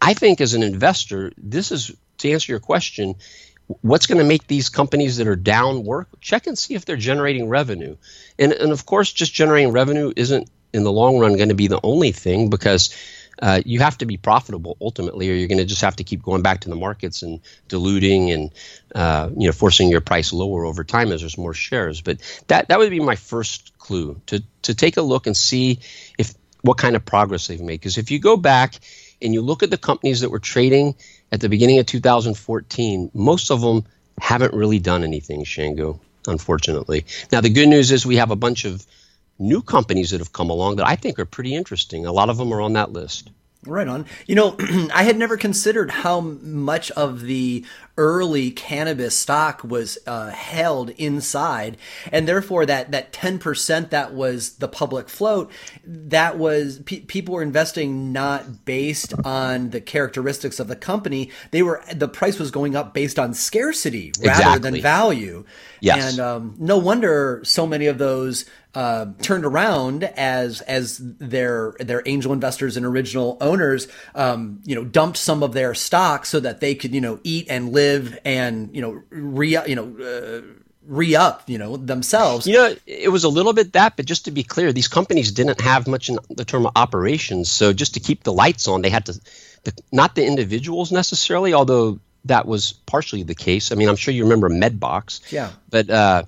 I think as an investor, this is to answer your question what's going to make these companies that are down work check and see if they're generating revenue and, and of course just generating revenue isn't in the long run going to be the only thing because uh, you have to be profitable ultimately or you're going to just have to keep going back to the markets and diluting and uh, you know forcing your price lower over time as there's more shares but that that would be my first clue to to take a look and see if what kind of progress they've made because if you go back and you look at the companies that were trading at the beginning of 2014, most of them haven't really done anything, Shango, unfortunately. Now, the good news is we have a bunch of new companies that have come along that I think are pretty interesting. A lot of them are on that list. Right on. You know, *clears throat* I had never considered how much of the early cannabis stock was uh, held inside, and therefore that that ten percent that was the public float, that was pe- people were investing not based on the characteristics of the company. They were the price was going up based on scarcity rather exactly. than value. Yes. And um, no wonder so many of those uh, turned around as as their their angel investors and original owners, um, you know, dumped some of their stock so that they could you know eat and live and you know re you know. Uh, re up, you know, themselves. You know, it was a little bit that, but just to be clear, these companies didn't have much in the term of operations. So just to keep the lights on, they had to, the, not the individuals necessarily, although that was partially the case. I mean, I'm sure you remember Medbox. Yeah. But uh,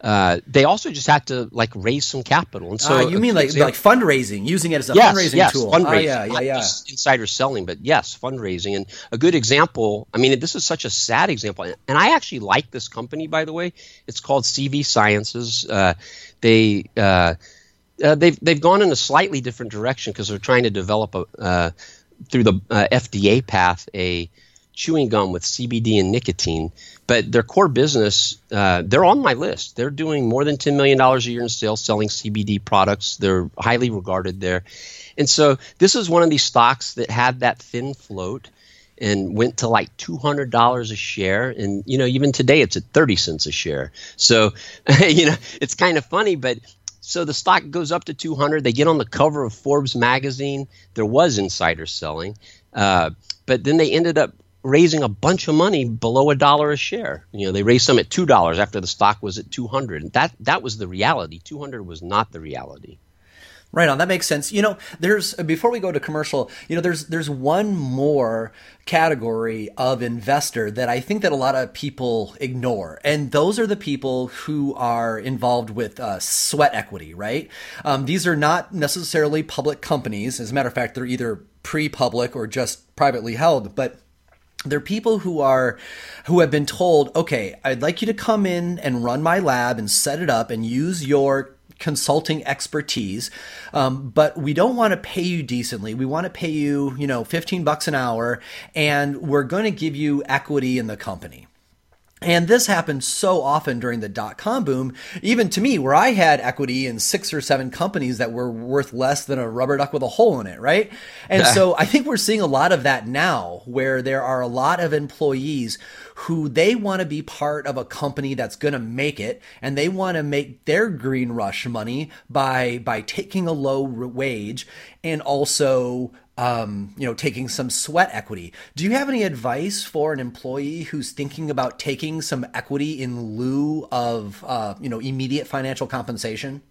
uh, they also just had to like raise some capital. And so uh, you mean like example, like fundraising, using it as a yes, fundraising yes, tool? Fundraising, Ah, yeah, yeah, yeah. insider selling, but yes, fundraising. And a good example. I mean, this is such a sad example, and I actually like this company, by the way. It's called CV Sciences. Uh, they uh, uh, they've they've gone in a slightly different direction because they're trying to develop a uh, through the uh, FDA path a chewing gum with CBD and nicotine. But their core business, uh, they're on my list. They're doing more than $10 million a year in sales selling CBD products. They're highly regarded there. And so this is one of these stocks that had that thin float and went to like $200 a share. And, you know, even today it's at 30 cents a share. So, *laughs* you know, it's kind of funny, but so the stock goes up to 200. They get on the cover of Forbes magazine. There was insider selling. Uh, but then they ended up raising a bunch of money below a dollar a share. You know, they raised some at two dollars after the stock was at two hundred. That that was the reality. Two hundred was not the reality. Right on. That makes sense. You know, there's before we go to commercial, you know, there's there's one more category of investor that I think that a lot of people ignore, and those are the people who are involved with uh, sweat equity. Right? Um, these are not necessarily public companies. As a matter of fact, they're either pre-public or just privately held, but they're people who are who have been told okay i'd like you to come in and run my lab and set it up and use your consulting expertise um, but we don't want to pay you decently. We want to pay you you know 15 bucks an hour and we're going to give you equity in the company and this happened so often during the dot com boom, even to me, where I had equity in six or seven companies that were worth less than a rubber duck with a hole in it, right? And so I think we're seeing a lot of that now, where there are a lot of employees who they want to be part of a company that's going to make it, and they want to make their green rush money by by taking a low wage and also um, you know, taking some sweat equity. Do you have any advice for an employee who's thinking about taking some equity in lieu of, uh, you know, immediate financial compensation?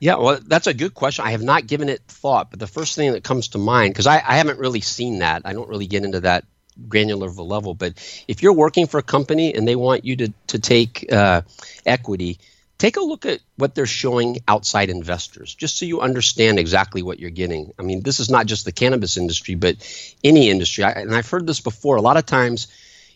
Yeah, well, that's a good question. I have not given it thought, but the first thing that comes to mind, because I, I haven't really seen that, I don't really get into that granular of a level, but if you're working for a company and they want you to, to take uh, equity, take a look at what they're showing outside investors just so you understand exactly what you're getting. I mean this is not just the cannabis industry but any industry. I, and i've heard this before. A lot of times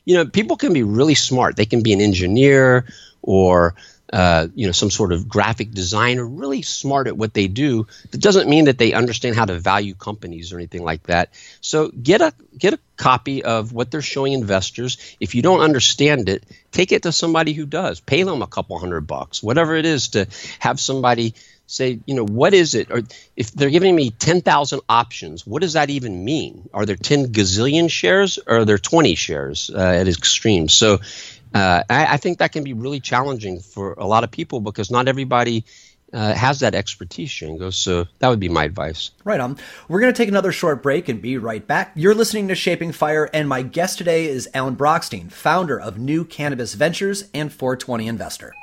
you know people can be really smart. They can be an engineer or uh, you know some sort of graphic designer really smart at what they do. That doesn't mean that they understand how to value companies or anything like that. So get a get a copy of what they're showing investors. If you don't understand it take it to somebody who does. Pay them a couple hundred bucks whatever it is to have somebody say you know what is it? Or if they're giving me 10,000 options what does that even mean? Are there 10 gazillion shares or are there 20 shares uh, at extreme? So uh, I, I, think that can be really challenging for a lot of people because not everybody uh, has that expertise, Shango. So that would be my advice. Right on. We're going to take another short break and be right back. You're listening to Shaping Fire, and my guest today is Alan Brochstein, founder of New Cannabis Ventures and 420 Investor.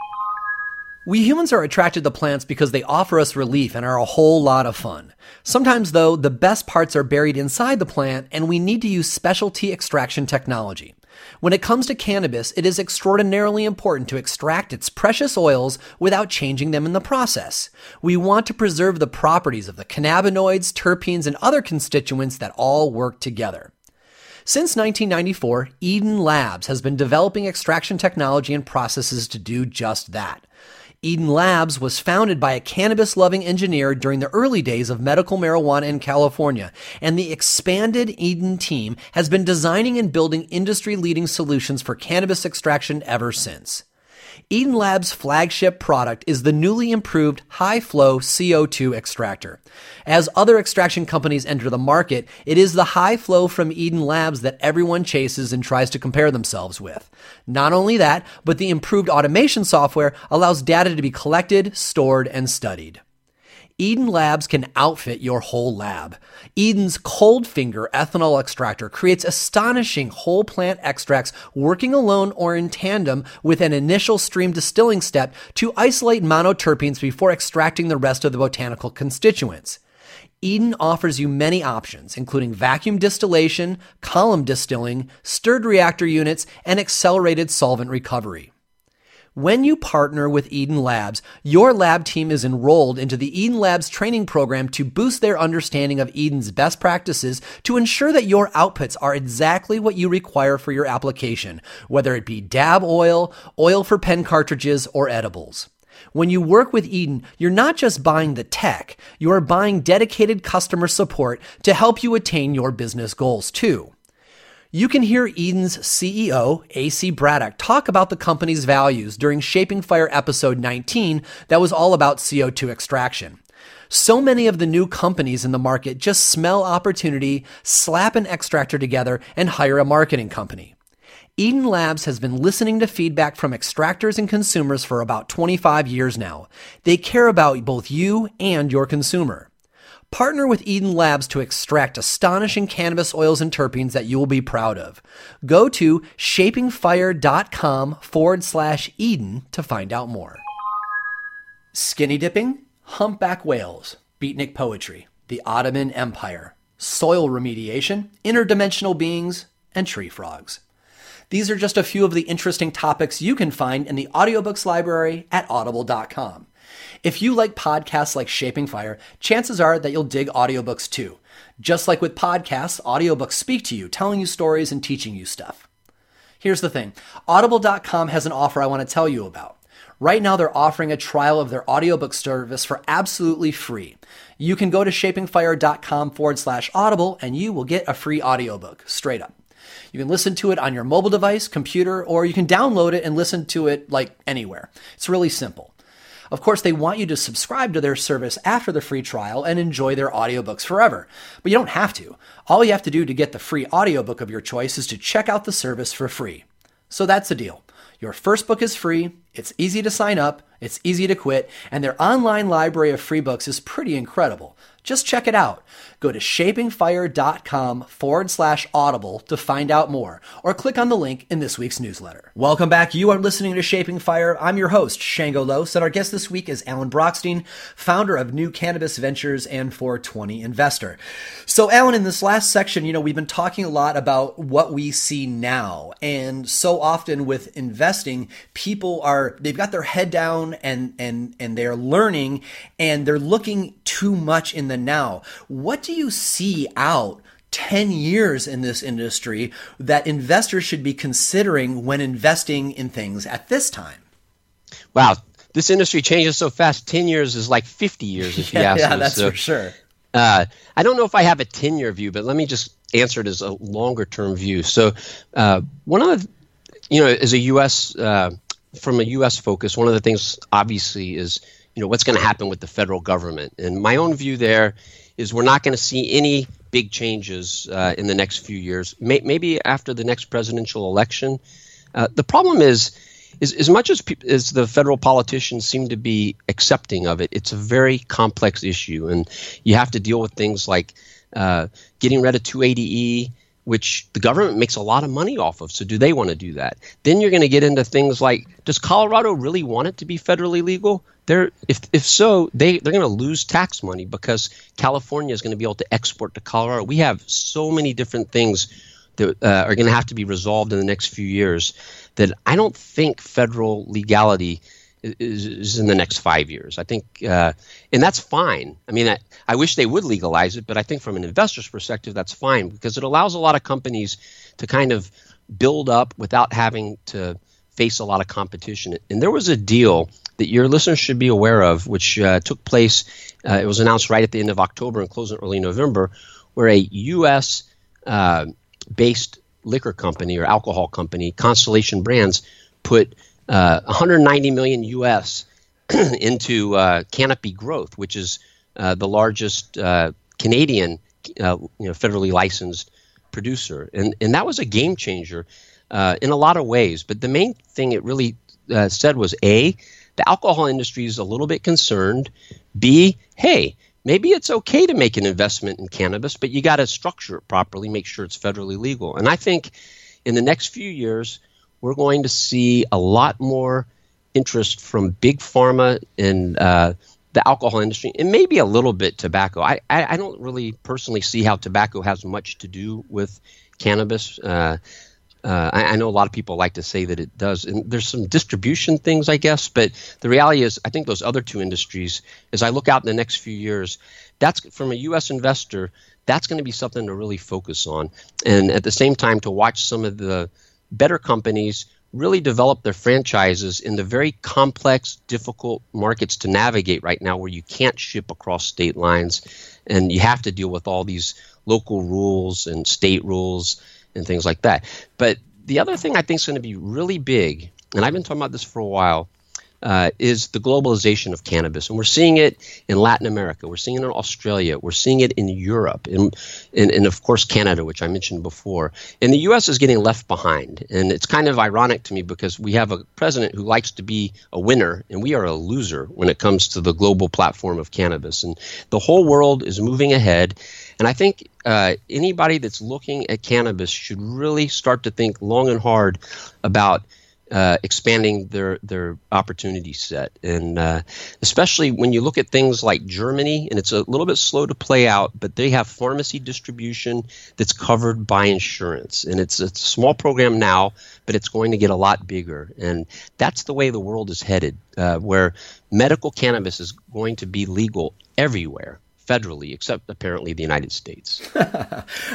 We humans are attracted to plants because they offer us relief and are a whole lot of fun. Sometimes, though, the best parts are buried inside the plant, and we need to use specialty extraction technology. When it comes to cannabis, it is extraordinarily important to extract its precious oils without changing them in the process. We want to preserve the properties of the cannabinoids, terpenes, and other constituents that all work together. Since 1994, Eden Labs has been developing extraction technology and processes to do just that. Eden Labs was founded by a cannabis loving engineer during the early days of medical marijuana in California, and the expanded Eden team has been designing and building industry leading solutions for cannabis extraction ever since. Eden Lab's flagship product is the newly improved high flow CO2 extractor. As other extraction companies enter the market, it is the high flow from Eden Labs that everyone chases and tries to compare themselves with. Not only that, but the improved automation software allows data to be collected, stored, and studied. Eden Labs can outfit your whole lab. Eden's Cold Finger ethanol extractor creates astonishing whole plant extracts working alone or in tandem with an initial steam distilling step to isolate monoterpenes before extracting the rest of the botanical constituents. Eden offers you many options, including vacuum distillation, column distilling, stirred reactor units, and accelerated solvent recovery. When you partner with Eden Labs, your lab team is enrolled into the Eden Labs training program to boost their understanding of Eden's best practices to ensure that your outputs are exactly what you require for your application, whether it be dab oil, oil for pen cartridges, or edibles. When you work with Eden, you're not just buying the tech, you are buying dedicated customer support to help you attain your business goals too. You can hear Eden's CEO, AC Braddock, talk about the company's values during Shaping Fire episode 19 that was all about CO2 extraction. So many of the new companies in the market just smell opportunity, slap an extractor together, and hire a marketing company. Eden Labs has been listening to feedback from extractors and consumers for about 25 years now. They care about both you and your consumer. Partner with Eden Labs to extract astonishing cannabis oils and terpenes that you will be proud of. Go to shapingfire.com forward slash Eden to find out more. Skinny dipping, humpback whales, beatnik poetry, the Ottoman Empire, soil remediation, interdimensional beings, and tree frogs. These are just a few of the interesting topics you can find in the audiobooks library at audible.com. If you like podcasts like Shaping Fire, chances are that you'll dig audiobooks too. Just like with podcasts, audiobooks speak to you, telling you stories and teaching you stuff. Here's the thing Audible.com has an offer I want to tell you about. Right now, they're offering a trial of their audiobook service for absolutely free. You can go to shapingfire.com forward slash audible and you will get a free audiobook straight up. You can listen to it on your mobile device, computer, or you can download it and listen to it like anywhere. It's really simple. Of course, they want you to subscribe to their service after the free trial and enjoy their audiobooks forever. But you don't have to. All you have to do to get the free audiobook of your choice is to check out the service for free. So that's the deal. Your first book is free, it's easy to sign up, it's easy to quit, and their online library of free books is pretty incredible. Just check it out. Go to shapingfire.com forward slash audible to find out more, or click on the link in this week's newsletter. Welcome back. You are listening to Shaping Fire. I'm your host, Shango Los, and our guest this week is Alan Brochstein, founder of New Cannabis Ventures and 420 Investor. So, Alan, in this last section, you know, we've been talking a lot about what we see now. And so often with investing, people are, they've got their head down and, and, and they're learning and they're looking too much in the now. What do you see out 10 years in this industry that investors should be considering when investing in things at this time? Wow, this industry changes so fast. 10 years is like 50 years, if yeah, *laughs* you ask yeah, me. that's so, for sure. Uh, I don't know if I have a 10 year view, but let me just answer it as a longer term view. So, uh, one of the, you know, as a U.S., uh, from a U.S. focus, one of the things obviously is, you know, what's going to happen with the federal government. And my own view there is we're not going to see any big changes uh, in the next few years. May- maybe after the next presidential election. Uh, the problem is, is as much as, pe- as the federal politicians seem to be accepting of it, it's a very complex issue, and you have to deal with things like uh, getting rid of 280e which the government makes a lot of money off of. So, do they want to do that? Then you're going to get into things like Does Colorado really want it to be federally legal? They're, if, if so, they, they're going to lose tax money because California is going to be able to export to Colorado. We have so many different things that uh, are going to have to be resolved in the next few years that I don't think federal legality is, is in the next five years. I think, uh, and that's fine. I mean, I, I wish they would legalize it, but I think from an investor's perspective, that's fine because it allows a lot of companies to kind of build up without having to face a lot of competition. And there was a deal that your listeners should be aware of, which uh, took place. Uh, it was announced right at the end of October and closed in early November, where a U.S. Uh, based liquor company or alcohol company, Constellation Brands, put uh, 190 million U.S. *clears throat* into uh, Canopy Growth, which is uh, the largest uh, Canadian, you know, federally licensed producer, and and that was a game changer in a lot of ways. But the main thing it really said was a the alcohol industry is a little bit concerned. B, hey, maybe it's okay to make an investment in cannabis, but you got to structure it properly, make sure it's federally legal. And I think in the next few years, we're going to see a lot more interest from big pharma and uh, the alcohol industry, and maybe a little bit tobacco. I, I, I, don't really personally see how tobacco has much to do with cannabis. Uh, uh, I, I, know a lot of people like to say that it does, and there's some distribution things, I guess. But the reality is, I think those other two industries, as I look out in the next few years, that's from a U.S. investor, that's going to be something to really focus on, and at the same time to watch some of the better companies really develop their franchises in the very complex, difficult markets to navigate right now, where you can't ship across state lines, and you have to deal with all these local rules and state rules and things like that. But the other thing I think is going to be really big, and I've been talking about this for a while, uh, is the globalization of cannabis. And we're seeing it in Latin America, we're seeing it in Australia, we're seeing it in Europe, and, and, and, of course, Canada, which I mentioned before. And the U.S. is getting left behind. And it's kind of ironic to me because we have a president who likes to be a winner, and we are a loser when it comes to the global platform of cannabis. And the whole world is moving ahead. And I think uh, anybody that's looking at cannabis should really start to think long and hard about uh, expanding their their opportunity set, and uh, especially when you look at things like Germany, and it's a little bit slow to play out, but they have pharmacy distribution that's covered by insurance, and it's, it's a small program now, but it's going to get a lot bigger, and that's the way the world is headed, uh, where medical cannabis is going to be legal everywhere federally, except apparently the United States. *laughs*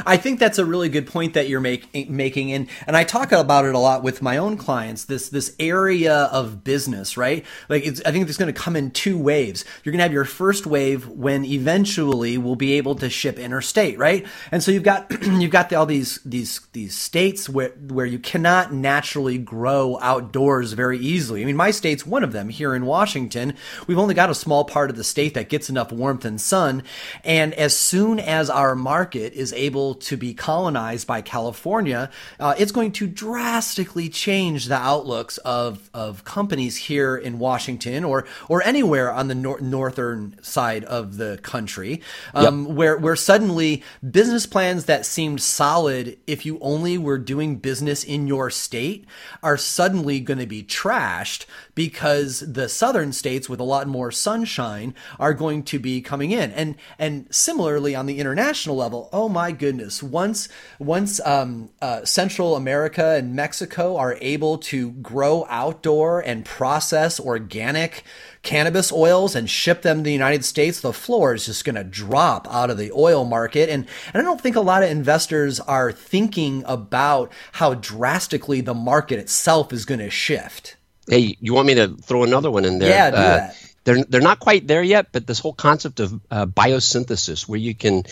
I think that's a really good point that you're make, eh, making, and and I talk about it a lot with my own clients. This this area of business, right? Like I think it's going to come in two waves. You're going to have your first wave when eventually we'll be able to ship interstate, right? And so you've got *clears throat* you've got the, all these these these states where where you cannot naturally grow outdoors very easily. I mean, my state's one of them. Here in Washington, we've only got a small part of the state that gets enough warmth and sun and as soon as our market is able to be colonized by California, uh, it's going to drastically change the outlooks of, of companies here in Washington or, or anywhere on the nor- northern side of the country, um, yep. where, where suddenly business plans that seemed solid if you only were doing business in your state are suddenly going to be trashed because the southern states with a lot more sunshine are going to be coming in. And and similarly on the international level, oh my goodness, once once um, uh, Central America and Mexico are able to grow outdoor and process organic cannabis oils and ship them to the United States, the floor is just going to drop out of the oil market. And, and I don't think a lot of investors are thinking about how drastically the market itself is going to shift. Hey, you want me to throw another one in there? Yeah, do uh, that. They're, they're not quite there yet, but this whole concept of uh, biosynthesis, where you can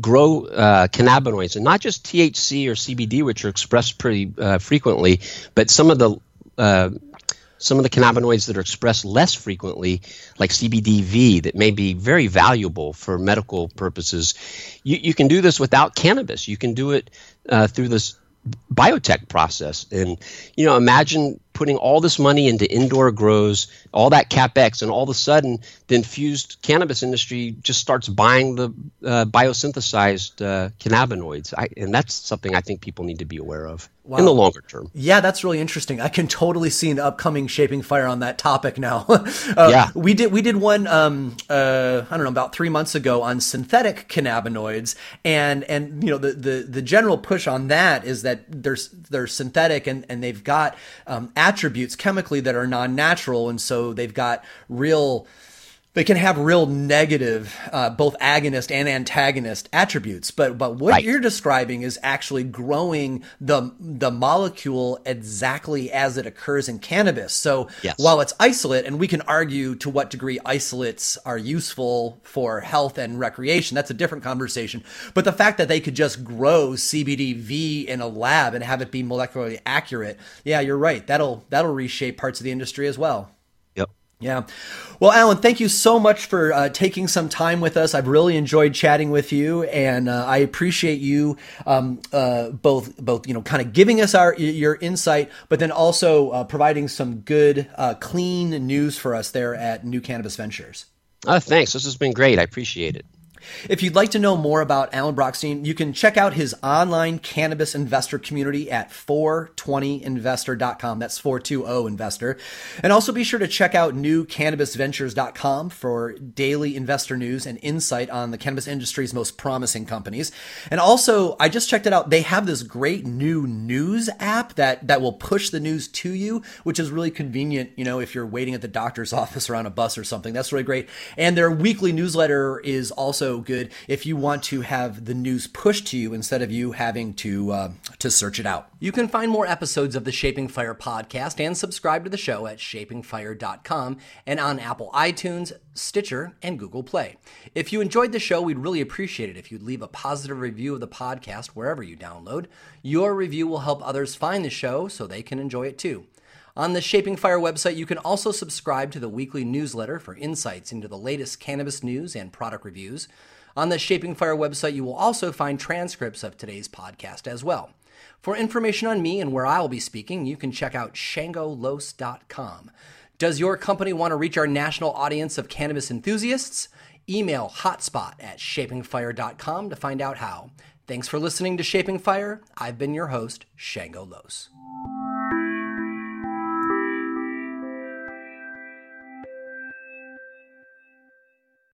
grow uh, cannabinoids, and not just THC or CBD, which are expressed pretty uh, frequently, but some of the uh, some of the cannabinoids that are expressed less frequently, like CBDV, that may be very valuable for medical purposes. You, you can do this without cannabis. You can do it uh, through this biotech process. And, you know, imagine putting all this money into indoor grows, all that capex, and all of a sudden the infused cannabis industry just starts buying the uh, biosynthesized uh, cannabinoids. I, and that's something I think people need to be aware of. Wow. in the longer term. Yeah, that's really interesting. I can totally see an upcoming shaping fire on that topic now. *laughs* uh, yeah, we did we did one um, uh, I don't know about three months ago on synthetic cannabinoids, and and you know the the the general push on that is that they're they're synthetic and and they've got um, attributes chemically that are non natural, and so they've got real they can have real negative, uh, both agonist and antagonist attributes. But but what right. you're describing is actually growing the the molecule exactly as it occurs in cannabis. So yes. while it's isolate, and we can argue to what degree isolates are useful for health and recreation, that's a different conversation. But the fact that they could just grow CBDV in a lab and have it be molecularly accurate, yeah, you're right. That'll that'll reshape parts of the industry as well. Yeah. Well, Alan, thank you so much for uh, taking some time with us. I've really enjoyed chatting with you, and uh, I appreciate you um, uh, both, both you know, kind of giving us our your insight, but then also uh, providing some good, uh, clean news for us there at New Cannabis Ventures. Oh, thanks. This has been great. I appreciate it. If you'd like to know more about Alan Brochstein, you can check out his online cannabis investor community at 420investor.com. That's 420 investor. And also be sure to check out newcannabisventures.com for daily investor news and insight on the cannabis industry's most promising companies. And also, I just checked it out. They have this great new news app that, that will push the news to you, which is really convenient, you know, if you're waiting at the doctor's *laughs* office or on a bus or something. That's really great. And their weekly newsletter is also good if you want to have the news pushed to you instead of you having to uh, to search it out. You can find more episodes of the Shaping Fire podcast and subscribe to the show at shapingfire.com and on Apple iTunes, Stitcher, and Google Play. If you enjoyed the show, we'd really appreciate it if you'd leave a positive review of the podcast wherever you download. Your review will help others find the show so they can enjoy it too. On the Shaping Fire website, you can also subscribe to the weekly newsletter for insights into the latest cannabis news and product reviews. On the Shaping Fire website, you will also find transcripts of today's podcast as well. For information on me and where I will be speaking, you can check out shangolos.com. Does your company want to reach our national audience of cannabis enthusiasts? Email hotspot at shapingfire.com to find out how. Thanks for listening to Shaping Fire. I've been your host, Shango Los.